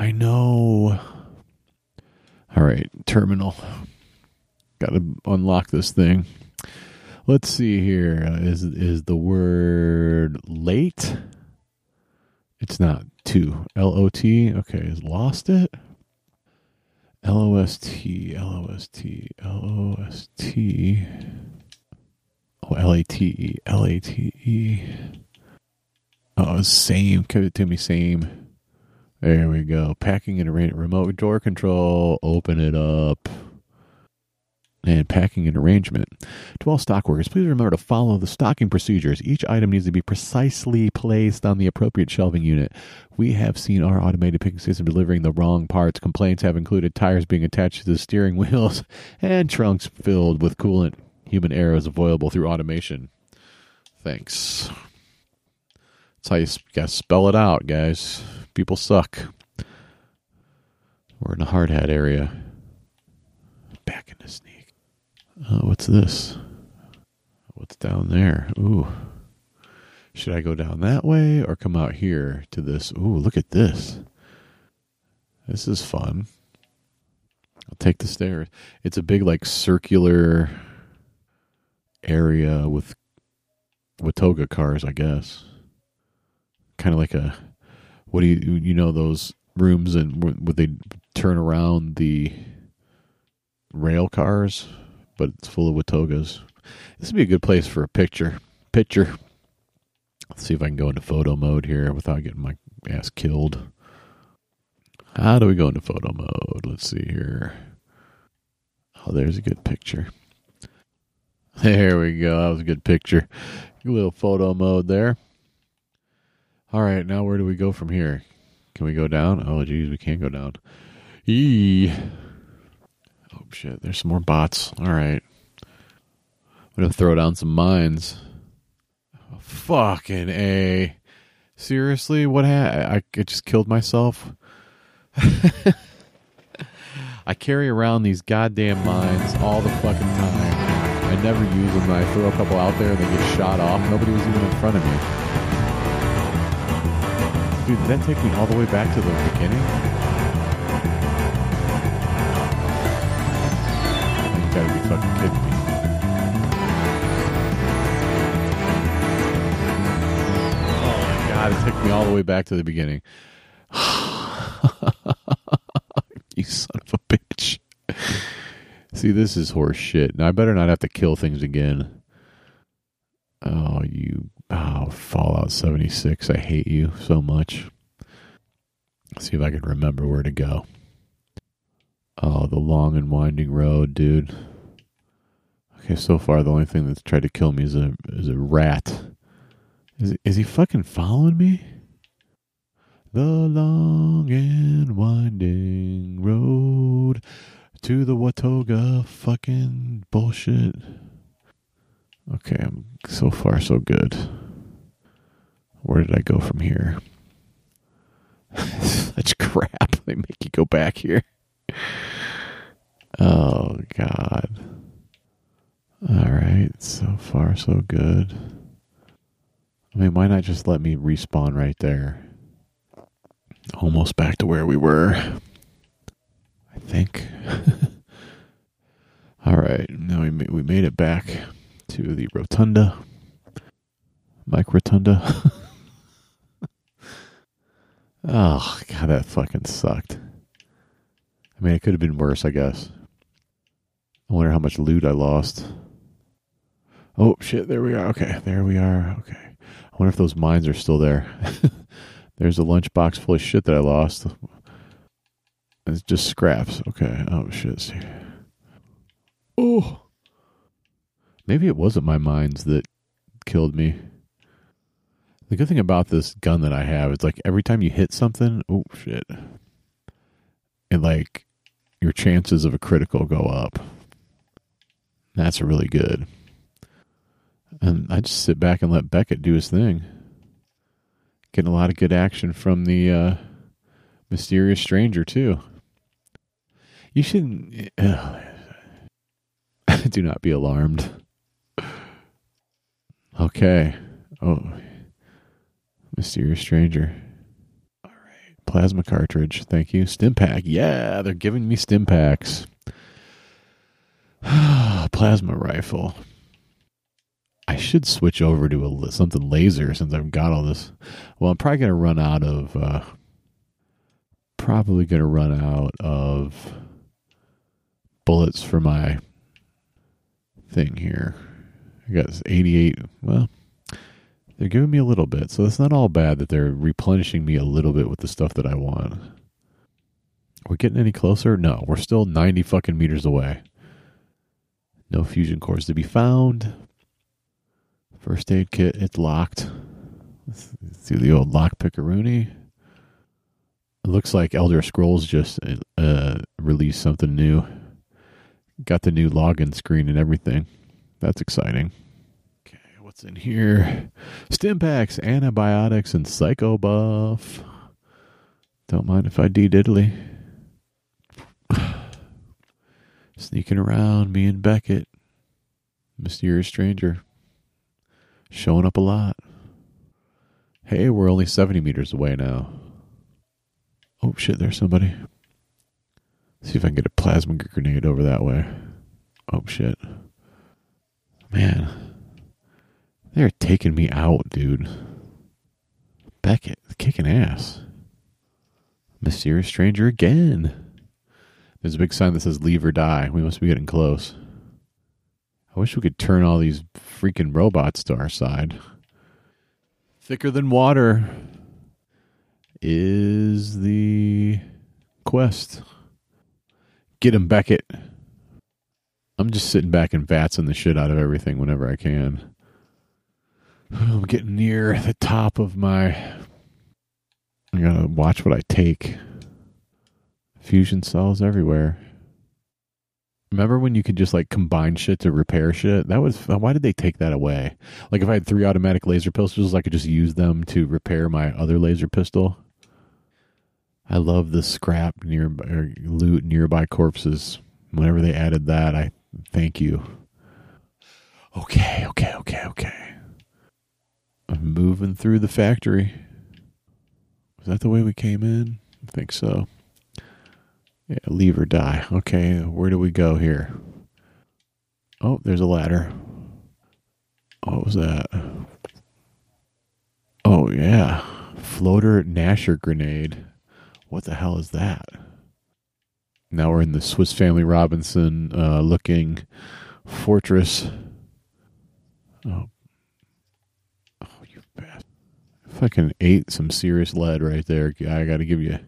I know. All right, terminal. Got to unlock this thing. Let's see here. Uh, is is the word late? It's not two. L O T. Okay, is lost it? L O S T. L O S T. L O S T. Oh, L A T E. L A T E. Oh, same. Give it to me, same. There we go. Packing and arrange remote door control. Open it up. And packing and arrangement. To all stock workers, please remember to follow the stocking procedures. Each item needs to be precisely placed on the appropriate shelving unit. We have seen our automated picking system delivering the wrong parts. Complaints have included tires being attached to the steering wheels and trunks filled with coolant. Human error is avoidable through automation. Thanks. That's how you gotta spell it out, guys. People suck. We're in a hard hat area. Back in the sneak. Oh, what's this? What's down there? Ooh. Should I go down that way or come out here to this? Ooh, look at this. This is fun. I'll take the stairs. It's a big, like, circular area with Watoga cars, I guess. Kind of like a what do you you know those rooms and would they turn around the rail cars, but it's full of Watogas. This would be a good place for a picture. Picture. Let's see if I can go into photo mode here without getting my ass killed. How do we go into photo mode? Let's see here. Oh, there's a good picture. There we go. That was a good picture. A little photo mode there. All right, now where do we go from here? Can we go down? Oh, geez, we can't go down. Eee. Oh, shit. There's some more bots. All right. I'm going to throw down some mines. Oh, fucking A. Seriously? What ha- I, I just killed myself? I carry around these goddamn mines all the fucking time. I never use them. I throw a couple out there and they get shot off. Nobody was even in front of me. Dude, did that take me all the way back to the beginning? You gotta be fucking kidding me. Oh my god, it took me all the way back to the beginning. you son of a bitch. See, this is horse shit. Now I better not have to kill things again. Oh, you. Oh, Fallout 76. I hate you so much. Let's see if I can remember where to go. Oh, the long and winding road, dude. Okay, so far the only thing that's tried to kill me is a is a rat. Is is he fucking following me? The long and winding road to the Watoga fucking bullshit. Okay, I'm so far so good. Where did I go from here? Such crap. They make you go back here. Oh god. All right, so far so good. I mean, why not just let me respawn right there? Almost back to where we were. I think. All right, now we we made it back to the rotunda, Mike Rotunda. oh god, that fucking sucked. I mean, it could have been worse, I guess. I wonder how much loot I lost. Oh shit! There we are. Okay, there we are. Okay. I wonder if those mines are still there. There's a lunchbox full of shit that I lost. It's just scraps. Okay. Oh shit. Oh. Maybe it wasn't my mines that killed me. The good thing about this gun that I have is like every time you hit something, oh shit. And like your chances of a critical go up. That's really good. And I just sit back and let Beckett do his thing. Getting a lot of good action from the uh, mysterious stranger too. You shouldn't. Uh, do not be alarmed. Okay. Oh, mysterious stranger. All right, plasma cartridge. Thank you. Stimpak. Yeah, they're giving me Stimpaks. plasma rifle. I should switch over to a something laser since I've got all this. Well, I'm probably gonna run out of. Uh, probably gonna run out of bullets for my thing here. I got 88. Well, they're giving me a little bit, so it's not all bad that they're replenishing me a little bit with the stuff that I want. We're we getting any closer? No, we're still 90 fucking meters away. No fusion cores to be found. First aid kit, it's locked. Let's do the old lock pickaroonie. It looks like Elder Scrolls just uh, released something new. Got the new login screen and everything. That's exciting. Okay, what's in here? Stimpaks, antibiotics, and Psychobuff. Don't mind if I de diddly. Sneaking around, me and Beckett. Mysterious stranger. Showing up a lot. Hey, we're only 70 meters away now. Oh shit, there's somebody. See if I can get a plasma grenade over that way. Oh shit. Man. They're taking me out, dude. Beckett, kicking ass. Mysterious stranger again. There's a big sign that says leave or die. We must be getting close. I wish we could turn all these freaking robots to our side. Thicker than water is the quest. Get him, Beckett. I'm just sitting back and vatsing the shit out of everything whenever I can. I'm getting near the top of my. I gotta watch what I take. Fusion cells everywhere. Remember when you could just like combine shit to repair shit? That was why did they take that away? Like if I had three automatic laser pistols, I could just use them to repair my other laser pistol. I love the scrap near er, loot nearby corpses. Whenever they added that, I thank you. Okay, okay, okay, okay. I'm moving through the factory. Is that the way we came in? I think so. Yeah, leave or die. Okay, where do we go here? Oh, there's a ladder. What was that? Oh, yeah. Floater Gnasher grenade. What the hell is that? Now we're in the Swiss Family Robinson uh, looking fortress. Oh. Oh, you bastard. Fucking ate some serious lead right there. I got to give you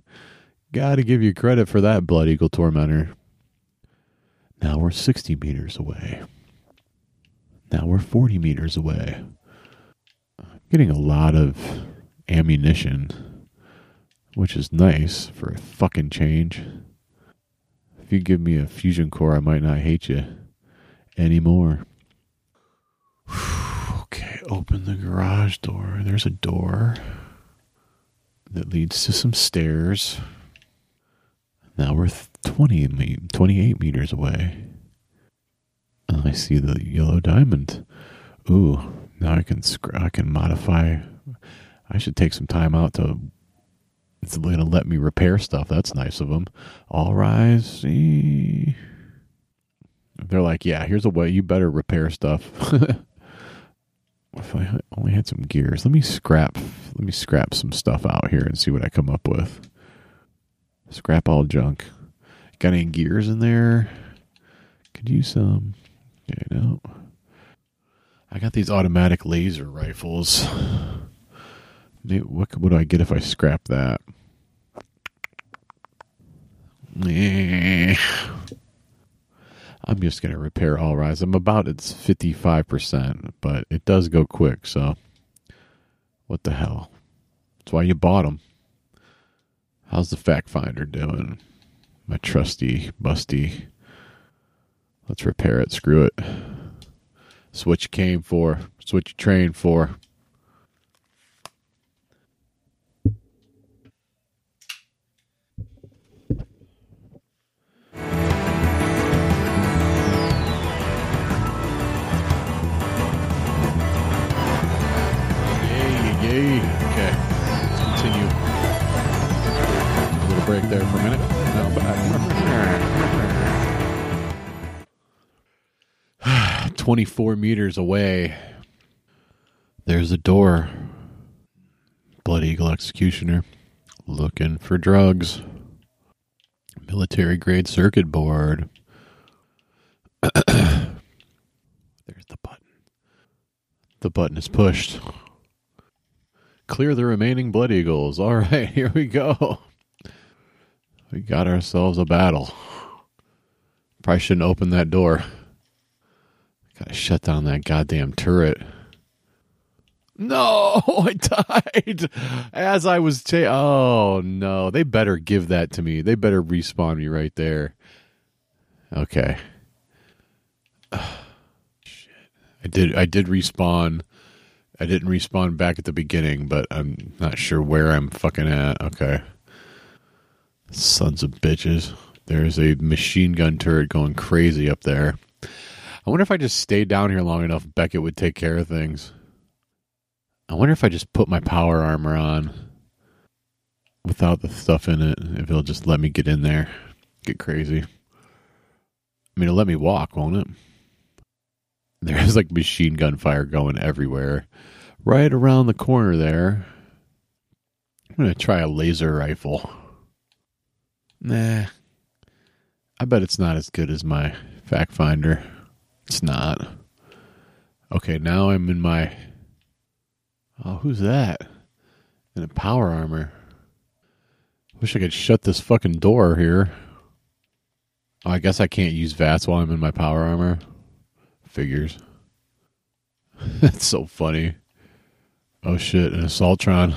got to give you credit for that, Blood Eagle Tormentor. Now we're 60 meters away. Now we're 40 meters away. I'm getting a lot of ammunition which is nice for a fucking change. If you give me a fusion core, I might not hate you anymore. okay, open the garage door. There's a door that leads to some stairs. Now we're 20, 28 meters away. And I see the yellow diamond. Ooh, now I can I can modify. I should take some time out to it's going to let me repair stuff. That's nice of them. All rise. They're like, yeah, here's a way. You better repair stuff. if I only had some gears, let me scrap. Let me scrap some stuff out here and see what I come up with. Scrap all junk. Got any gears in there? Could use some. Okay, no. I got these automatic laser rifles. What, what do I get if I scrap that? I'm just going to repair all rise. I'm about it's 55%, but it does go quick. So, what the hell? That's why you bought them. How's the fact finder doing? My trusty, busty. Let's repair it. Screw it. It's what you came for. It's what you trained for. Yay. Okay. Let's continue. A little break there for a minute. Now back. 24 meters away. There's a door. Blood Eagle Executioner. Looking for drugs. Military grade circuit board. There's the button. The button is pushed. Clear the remaining Blood Eagles. All right, here we go. We got ourselves a battle. Probably shouldn't open that door. Gotta shut down that goddamn turret. No, I died as I was. Ta- oh no, they better give that to me. They better respawn me right there. Okay. Shit, I did. I did respawn. I didn't respawn back at the beginning, but I'm not sure where I'm fucking at. Okay. Sons of bitches. There's a machine gun turret going crazy up there. I wonder if I just stayed down here long enough, Beckett would take care of things. I wonder if I just put my power armor on without the stuff in it, if it'll just let me get in there, get crazy. I mean, it'll let me walk, won't it? There's like machine gun fire going everywhere. Right around the corner there. I'm going to try a laser rifle. Nah. I bet it's not as good as my fact finder. It's not. Okay, now I'm in my. Oh, who's that? In a power armor. Wish I could shut this fucking door here. Oh, I guess I can't use VATS while I'm in my power armor. Figures. That's so funny. Oh shit, an Assaultron.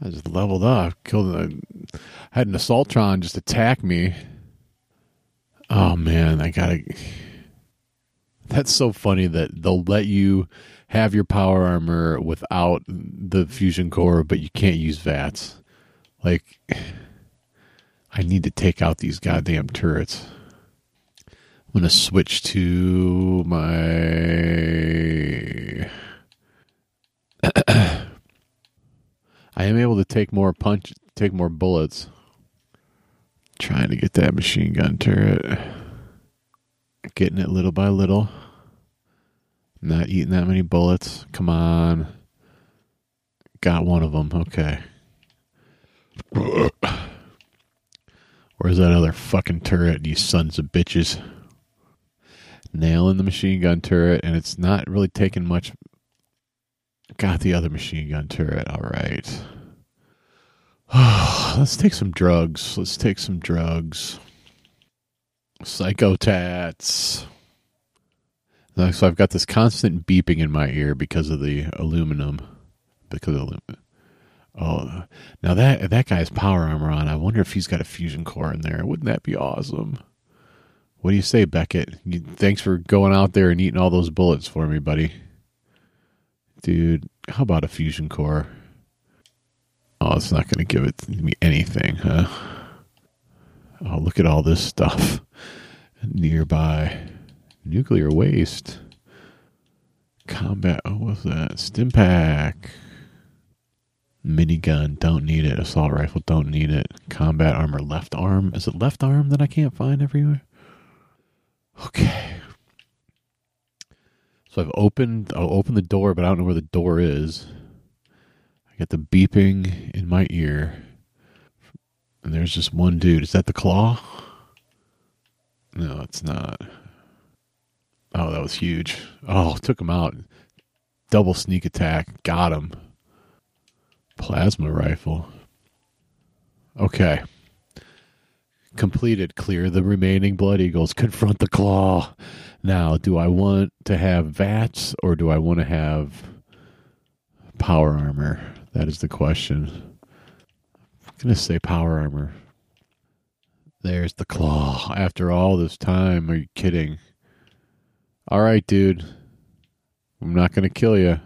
I just leveled up. Killed I had an Assaultron just attack me. Oh man, I gotta that's so funny that they'll let you have your power armor without the fusion core, but you can't use VATS. Like, I need to take out these goddamn turrets. I'm going to switch to my. I am able to take more punch, take more bullets. Trying to get that machine gun turret. Getting it little by little. Not eating that many bullets. Come on. Got one of them. Okay. Where's that other fucking turret, you sons of bitches? Nailing the machine gun turret, and it's not really taking much. Got the other machine gun turret. All right. Let's take some drugs. Let's take some drugs. Psychotats. So I've got this constant beeping in my ear because of the aluminum. Because of aluminum. Oh, now that that guy's power armor on. I wonder if he's got a fusion core in there. Wouldn't that be awesome? What do you say, Beckett? You, thanks for going out there and eating all those bullets for me, buddy. Dude, how about a fusion core? Oh, it's not going to give it me anything, huh? Oh, look at all this stuff nearby. Nuclear waste. Combat. Oh, what's that? Stimpak. Minigun. Don't need it. Assault rifle. Don't need it. Combat armor. Left arm. Is it left arm that I can't find everywhere? Okay. So I've opened. I'll open the door, but I don't know where the door is. I get the beeping in my ear. And there's just one dude. Is that the claw? No, it's not. Oh, that was huge. Oh, took him out. Double sneak attack. Got him. Plasma rifle. Okay. Completed. Clear the remaining Blood Eagles. Confront the Claw. Now, do I want to have VATS or do I want to have power armor? That is the question. I'm to say power armor. There's the claw. After all this time, are you kidding? All right, dude. I'm not to kill you.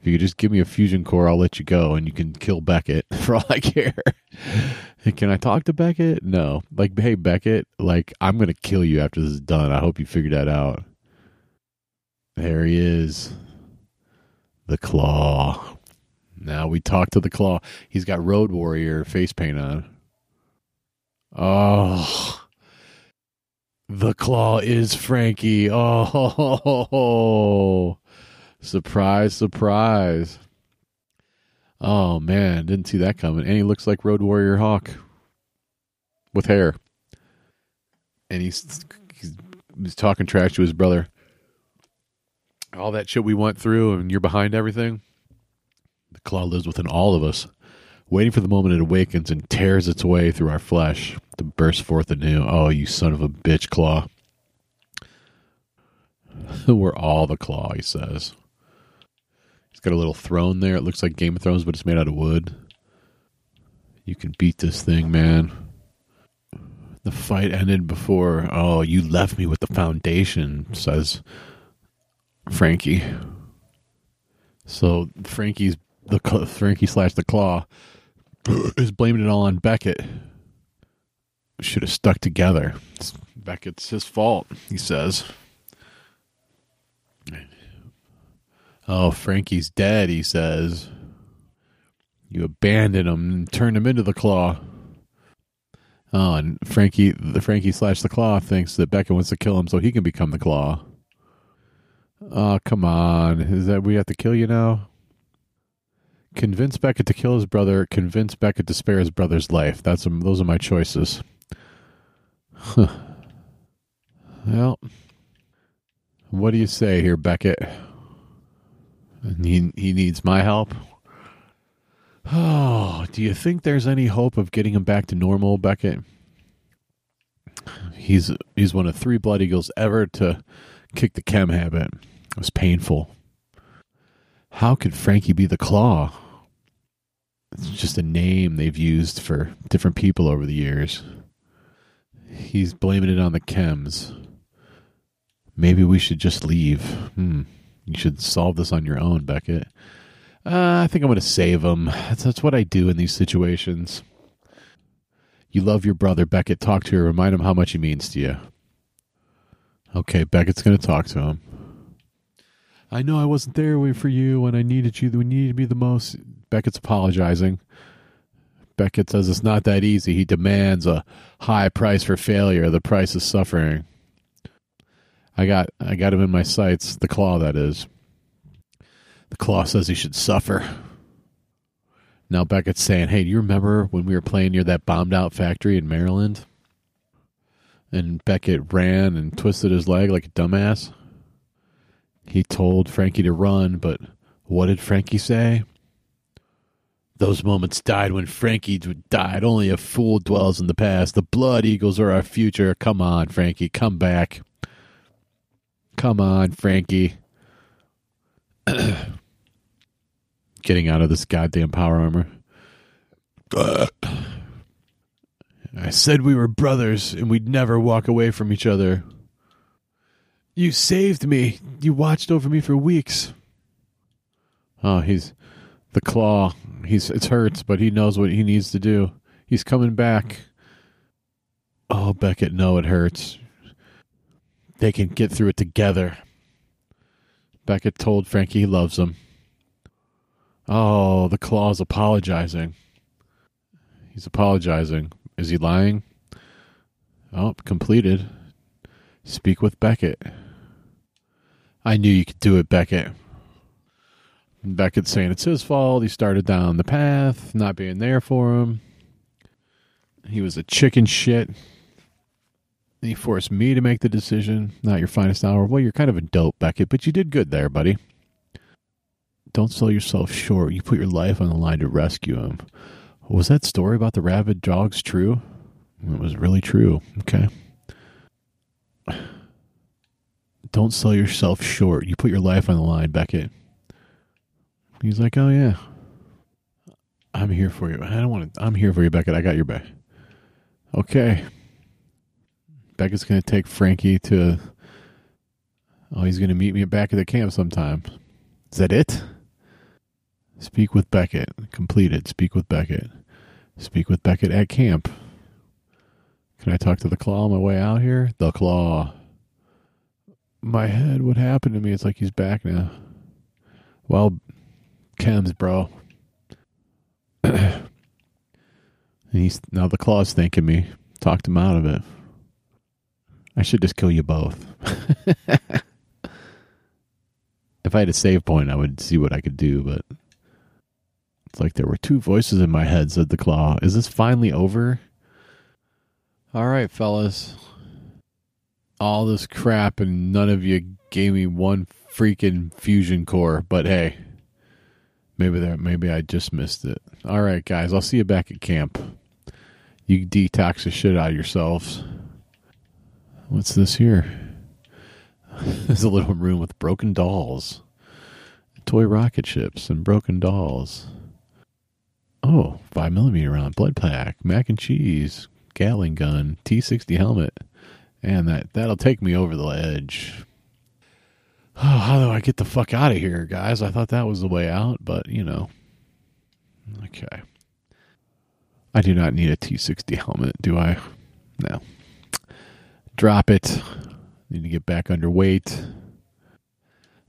If you could just give me a fusion core, I'll let you go and you can kill Beckett for all I care. Can I talk to Beckett? No. Like, hey, Beckett, like, I'm going to kill you after this is done. I hope you figured that out. There he is. The claw. Now we talk to the claw. He's got Road Warrior face paint on. Oh. The claw is Frankie. Oh. Surprise, surprise. Oh man, didn't see that coming. And he looks like Road Warrior Hawk with hair. And he's he's, he's talking trash to his brother. All that shit we went through and you're behind everything. The claw lives within all of us, waiting for the moment it awakens and tears its way through our flesh to burst forth anew. Oh, you son of a bitch, claw. We're all the claw, he says got a little throne there. It looks like Game of Thrones, but it's made out of wood. You can beat this thing, man. The fight ended before. Oh, you left me with the foundation, says Frankie. So Frankie's the Frankie slash the Claw is blaming it all on Beckett. Should have stuck together. Beckett's his fault, he says. Oh, Frankie's dead, he says. You abandoned him and turned him into the claw. Oh, and Frankie, the Frankie slash the claw thinks that Becca wants to kill him so he can become the claw. Oh, come on. Is that we have to kill you now? Convince Beckett to kill his brother. Convince Beckett to spare his brother's life. That's those are my choices. Huh. Well, what do you say here, Beckett? And he he needs my help. Oh, do you think there's any hope of getting him back to normal, Beckett? He's he's one of three Blood Eagles ever to kick the chem habit. It was painful. How could Frankie be the Claw? It's just a name they've used for different people over the years. He's blaming it on the chems. Maybe we should just leave. Hmm. You should solve this on your own, Beckett. Uh, I think I'm going to save him. That's, that's what I do in these situations. You love your brother, Beckett. Talk to her. Remind him how much he means to you. Okay, Beckett's going to talk to him. I know I wasn't there for you when I needed you, you needed me the most. Beckett's apologizing. Beckett says it's not that easy. He demands a high price for failure. The price is suffering. I got I got him in my sights. The claw, that is. The claw says he should suffer. Now Beckett's saying, "Hey, do you remember when we were playing near that bombed out factory in Maryland?" And Beckett ran and twisted his leg like a dumbass. He told Frankie to run, but what did Frankie say? Those moments died when Frankie died. Only a fool dwells in the past. The Blood Eagles are our future. Come on, Frankie, come back. Come on, Frankie. Getting out of this goddamn power armor. I said we were brothers and we'd never walk away from each other. You saved me. You watched over me for weeks. Oh, he's the claw. He's it hurts, but he knows what he needs to do. He's coming back. Oh, Beckett, no, it hurts they can get through it together. Beckett told Frankie he loves him. Oh, the claw's apologizing. He's apologizing. Is he lying? Oh, completed. Speak with Beckett. I knew you could do it, Beckett. Beckett's saying it's his fault. He started down the path, not being there for him. He was a chicken shit. You forced me to make the decision, not your finest hour. Well, you're kind of a dope, Beckett, but you did good there, buddy. Don't sell yourself short. You put your life on the line to rescue him. Was that story about the rabid dogs true? It was really true. Okay. Don't sell yourself short. You put your life on the line, Beckett. He's like, "Oh yeah, I'm here for you. I don't want to. I'm here for you, Beckett. I got your back." Okay. Beckett's going to take Frankie to. Oh, he's going to meet me back at the camp sometime. Is that it? Speak with Beckett. Completed. Speak with Beckett. Speak with Beckett at camp. Can I talk to the claw on my way out here? The claw. My head, what happened to me? It's like he's back now. Well, chems, bro. and he's now the claw's thanking me. Talked him out of it. I should just kill you both. if I had a save point, I would see what I could do, but it's like there were two voices in my head, said the claw. Is this finally over? All right, fellas. All this crap and none of you gave me one freaking fusion core, but hey, maybe there maybe I just missed it. All right, guys, I'll see you back at camp. You detox the shit out of yourselves. What's this here? There's a little room with broken dolls, toy rocket ships, and broken dolls. Oh, five millimeter round, blood pack, mac and cheese, Gatling gun, T sixty helmet, and that that'll take me over the edge. Oh, how do I get the fuck out of here, guys? I thought that was the way out, but you know. Okay. I do not need a T sixty helmet, do I? No. Drop it. Need to get back under weight.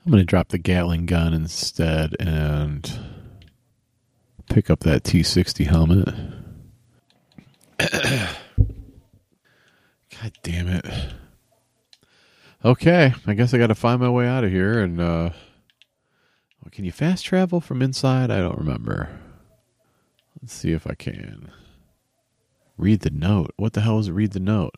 I'm going to drop the Gatling gun instead and pick up that T60 helmet. God damn it. Okay, I guess I got to find my way out of here and uh can you fast travel from inside? I don't remember. Let's see if I can. Read the note. What the hell is read the note?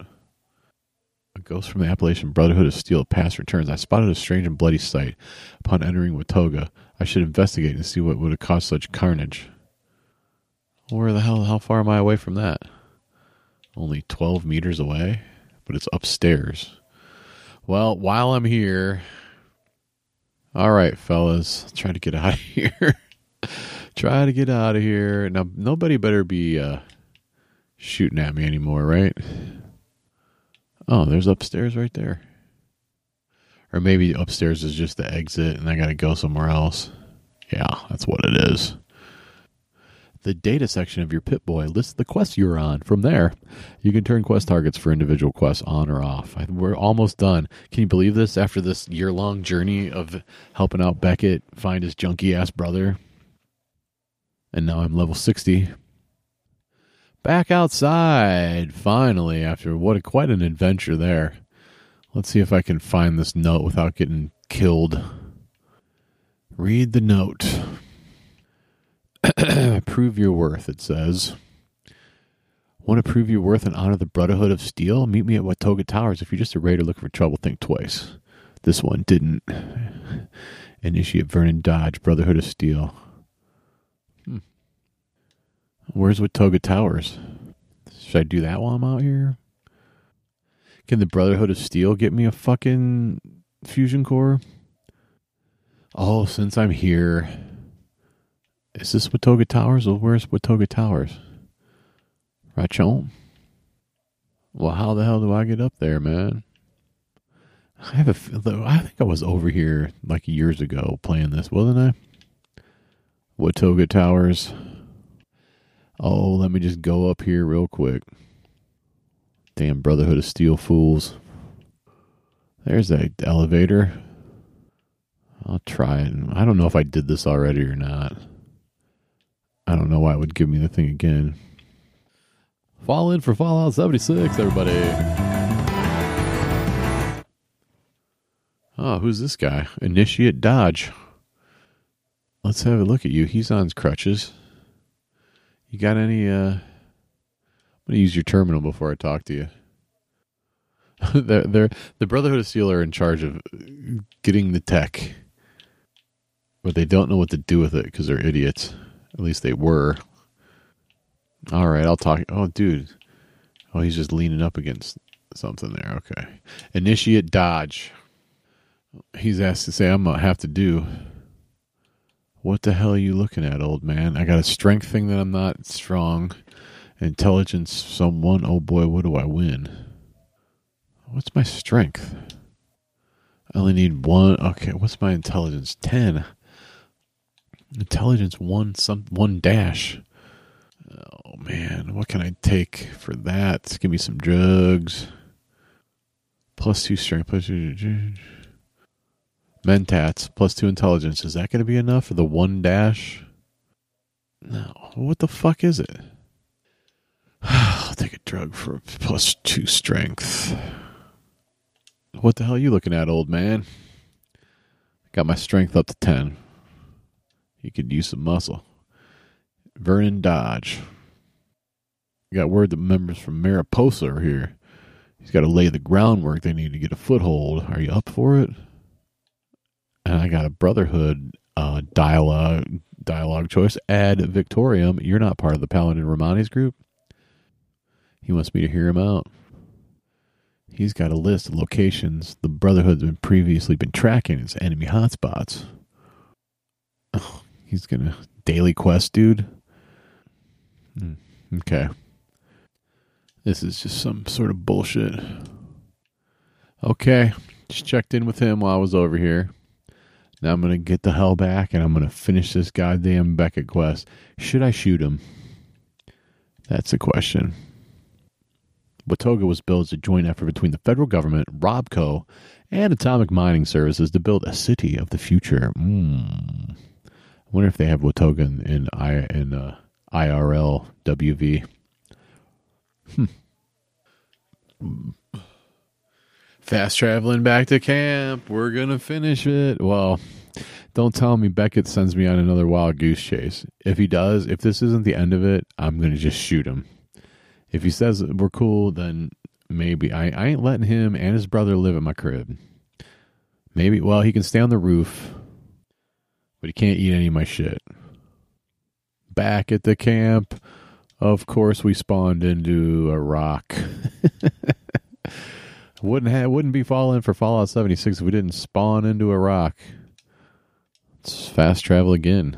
A ghost from the Appalachian Brotherhood of Steel past returns. I spotted a strange and bloody sight upon entering Watoga. I should investigate and see what would have caused such carnage. Where the hell, how far am I away from that? Only 12 meters away, but it's upstairs. Well, while I'm here, all right, fellas, try to get out of here. try to get out of here. Now, nobody better be uh, shooting at me anymore, right? Oh, there's upstairs right there. Or maybe upstairs is just the exit and I got to go somewhere else. Yeah, that's what it is. The data section of your Pip-Boy lists the quests you're on. From there, you can turn quest targets for individual quests on or off. We're almost done. Can you believe this after this year long journey of helping out Beckett find his junky ass brother? And now I'm level 60. Back outside, finally, after what a, quite an adventure there. Let's see if I can find this note without getting killed. Read the note. prove your worth, it says. Want to prove your worth and honor the Brotherhood of Steel? Meet me at Watoga Towers. If you're just a raider looking for trouble, think twice. This one didn't. Initiate Vernon Dodge, Brotherhood of Steel. Where's Watoga Towers? Should I do that while I'm out here? Can the Brotherhood of Steel get me a fucking fusion core? Oh, since I'm here, is this Watoga Towers or where's Watoga Towers? Rachon? Well, how the hell do I get up there, man? I have a. I think I was over here like years ago playing this, wasn't I? Watoga Towers. Oh, let me just go up here real quick. Damn Brotherhood of Steel fools. There's that elevator. I'll try it. I don't know if I did this already or not. I don't know why it would give me the thing again. Fall in for Fallout 76, everybody. Oh, who's this guy? Initiate Dodge. Let's have a look at you. He's on crutches. You got any, uh, I'm to use your terminal before I talk to you. they're, they're, the Brotherhood of Steel are in charge of getting the tech, but they don't know what to do with it because they're idiots. At least they were. All right, I'll talk. Oh, dude, Oh, he's just leaning up against something there. Okay. Initiate dodge. He's asked to say, I'm going to have to do. What the hell are you looking at, old man? I got a strength thing that I'm not strong. Intelligence, someone. Oh boy, what do I win? What's my strength? I only need one. Okay, what's my intelligence? 10. Intelligence one some one dash. Oh man, what can I take for that? Give me some drugs. Plus two strength, plus two. Mentats, plus two intelligence. Is that going to be enough for the one dash? No. What the fuck is it? I'll take a drug for plus two strength. What the hell are you looking at, old man? Got my strength up to 10. You could use some muscle. Vernon Dodge. Got word that members from Mariposa are here. He's got to lay the groundwork they need to get a foothold. Are you up for it? And I got a Brotherhood uh, dialogue dialogue choice. Ad Victoriam. You're not part of the Paladin Rahmani's group. He wants me to hear him out. He's got a list of locations the Brotherhood's been previously been tracking as enemy hotspots. Oh, he's gonna daily quest, dude. Hmm, okay. This is just some sort of bullshit. Okay. Just checked in with him while I was over here. Now I'm gonna get the hell back and I'm gonna finish this goddamn Beckett quest. Should I shoot him? That's the question. Watoga was built as a joint effort between the federal government, Robco, and Atomic Mining Services to build a city of the future. Mm. I wonder if they have Watoga in, in, in uh, IRL WV. Hmm. Fast traveling back to camp. We're going to finish it. Well, don't tell me Beckett sends me on another wild goose chase. If he does, if this isn't the end of it, I'm going to just shoot him. If he says we're cool, then maybe I, I ain't letting him and his brother live at my crib. Maybe, well, he can stay on the roof, but he can't eat any of my shit. Back at the camp, of course, we spawned into a rock. wouldn't have, wouldn't be falling for Fallout 76 if we didn't spawn into a rock. Let's fast travel again.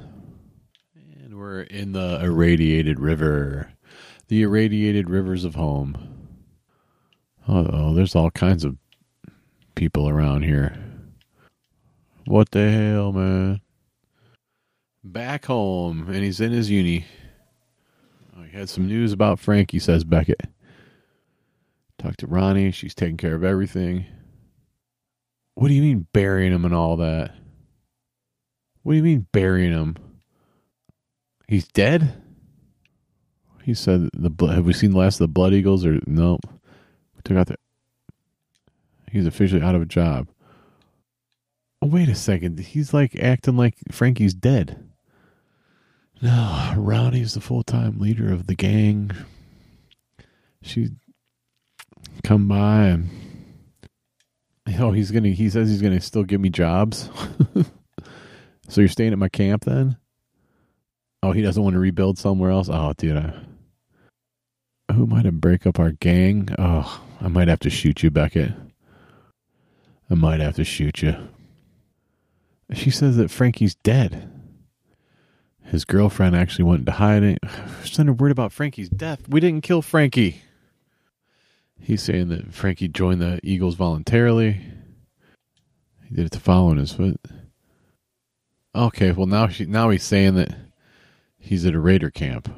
And we're in the irradiated river the irradiated rivers of home. Oh, there's all kinds of people around here. What the hell, man? Back home, and he's in his uni. Oh, he had some news about Frankie, says Beckett. Talked to Ronnie. She's taking care of everything. What do you mean burying him and all that? What do you mean burying him? He's dead? He said the have we seen the last of the Blood Eagles or no? We took out the. He's officially out of a job. Oh wait a second. He's like acting like Frankie's dead. No, Ronnie's the full time leader of the gang. She come by and oh he's gonna he says he's gonna still give me jobs. so you're staying at my camp then? Oh, he doesn't want to rebuild somewhere else. Oh, dude, I, who might have break up our gang? Oh, I might have to shoot you, Beckett. I might have to shoot you. She says that Frankie's dead. His girlfriend actually went hide it. Send a word about Frankie's death. We didn't kill Frankie. He's saying that Frankie joined the Eagles voluntarily. He did it to follow in his foot. Okay, well now she now he's saying that he's at a raider camp.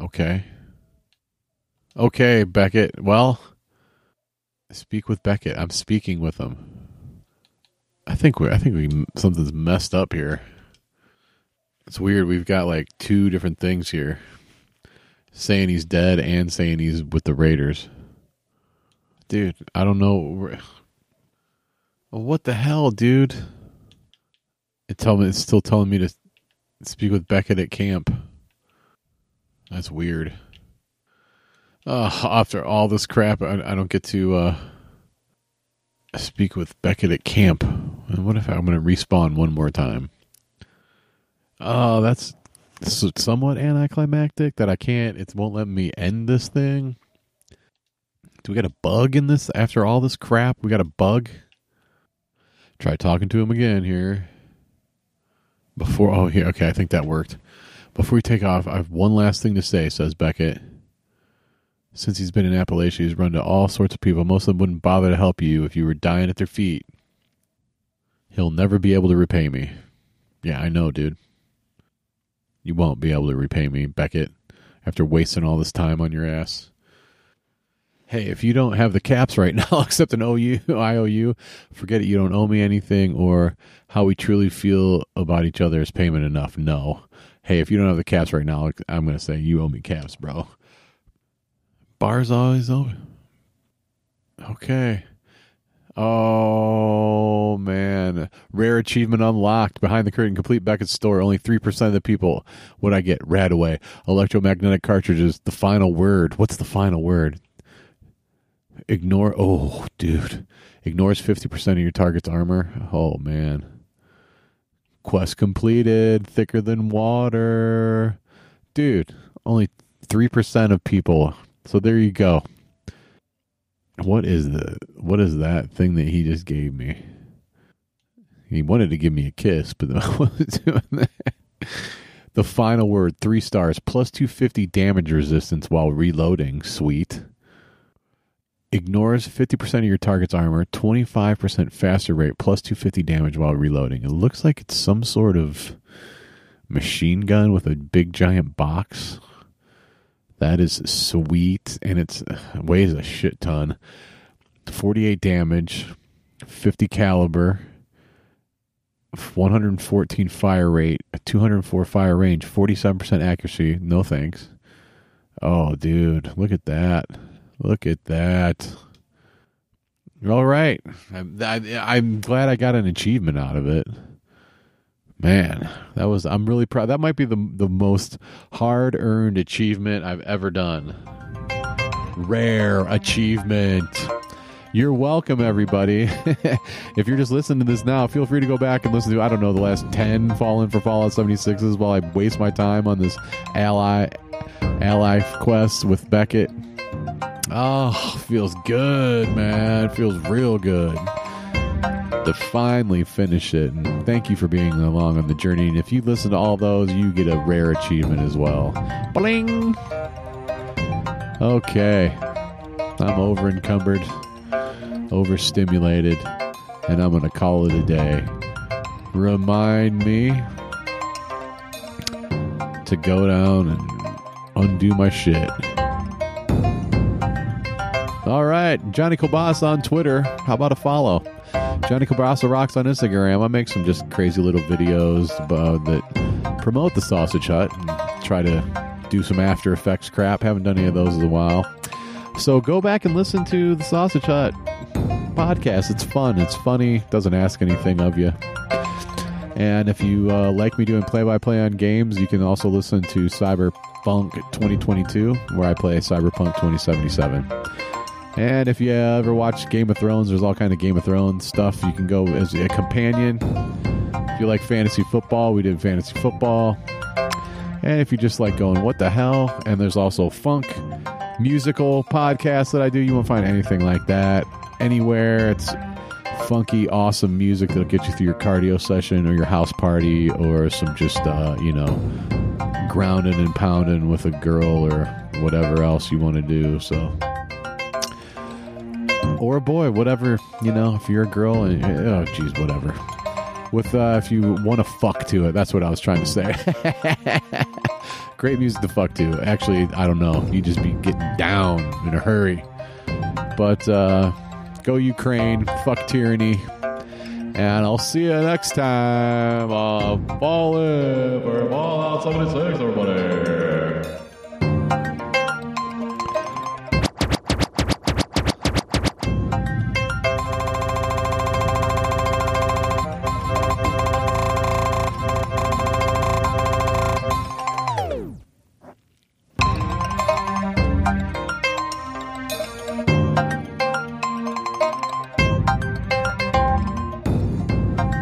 Okay. Okay, Beckett. Well, speak with Beckett. I'm speaking with him. I think we I think we something's messed up here. It's weird. We've got like two different things here. Saying he's dead and saying he's with the Raiders. Dude, I don't know. What the hell, dude? It tell me it's still telling me to speak with Beckett at camp. That's weird. Uh, after all this crap, I, I don't get to uh, speak with Beckett at camp. And what if I'm going to respawn one more time? Oh, that's somewhat anticlimactic that I can't. It won't let me end this thing. Do we got a bug in this after all this crap? We got a bug. Try talking to him again here. Before oh yeah, okay, I think that worked. Before we take off, I have one last thing to say, says Beckett. Since he's been in Appalachia, he's run to all sorts of people. Most of them wouldn't bother to help you if you were dying at their feet. He'll never be able to repay me. Yeah, I know, dude. You won't be able to repay me, Beckett, after wasting all this time on your ass. Hey, if you don't have the caps right now, except an OU, IOU, forget it. You don't owe me anything, or how we truly feel about each other is payment enough. No. Hey, if you don't have the caps right now, I'm going to say you owe me caps, bro. Bar's always open. Okay. Oh man, rare achievement unlocked. Behind the curtain, complete Beckett's store. Only three percent of the people. would I get? RadAway electromagnetic cartridges. The final word. What's the final word? Ignore. Oh, dude, ignores fifty percent of your target's armor. Oh man. Quest completed. Thicker than water, dude. Only three percent of people. So there you go. What is the what is that thing that he just gave me? He wanted to give me a kiss, but the, the final word, three stars, plus two fifty damage resistance while reloading. Sweet. Ignores fifty percent of your target's armor, twenty five percent faster rate, plus two fifty damage while reloading. It looks like it's some sort of machine gun with a big giant box. That is sweet, and it weighs a shit ton. 48 damage, 50 caliber, 114 fire rate, 204 fire range, 47% accuracy. No thanks. Oh, dude, look at that. Look at that. All right. I'm, I, I'm glad I got an achievement out of it. Man, that was I'm really proud. That might be the the most hard earned achievement I've ever done. Rare achievement. You're welcome, everybody. if you're just listening to this now, feel free to go back and listen to I don't know the last ten Fallen for Fallout 76s while I waste my time on this ally ally quest with Beckett. Oh, feels good, man. Feels real good to finally finish it. And thank you for being along on the journey. And if you listen to all those, you get a rare achievement as well. Bling! Okay. I'm over encumbered, overstimulated, and I'm going to call it a day. Remind me to go down and undo my shit. All right, Johnny Kabasa on Twitter. How about a follow? Johnny Kabasa rocks on Instagram. I make some just crazy little videos uh, that promote the Sausage Hut and try to do some After Effects crap. Haven't done any of those in a while. So go back and listen to the Sausage Hut podcast. It's fun. It's funny. Doesn't ask anything of you. And if you uh, like me doing play by play on games, you can also listen to Cyberpunk 2022, where I play Cyberpunk 2077. And if you ever watch Game of Thrones, there's all kind of Game of Thrones stuff. You can go as a companion. If you like fantasy football, we did fantasy football. And if you just like going, what the hell? And there's also funk musical podcasts that I do. You won't find anything like that anywhere. It's funky, awesome music that'll get you through your cardio session or your house party or some just, uh, you know, grounding and pounding with a girl or whatever else you want to do. So or a boy, whatever you know. If you're a girl, and oh, geez, whatever. With uh, if you want to fuck to it, that's what I was trying to say. Great music to fuck to. Actually, I don't know. You just be getting down in a hurry. But uh, go Ukraine, fuck tyranny, and I'll see you next time. Uh, fall in or Fallout 76, everybody.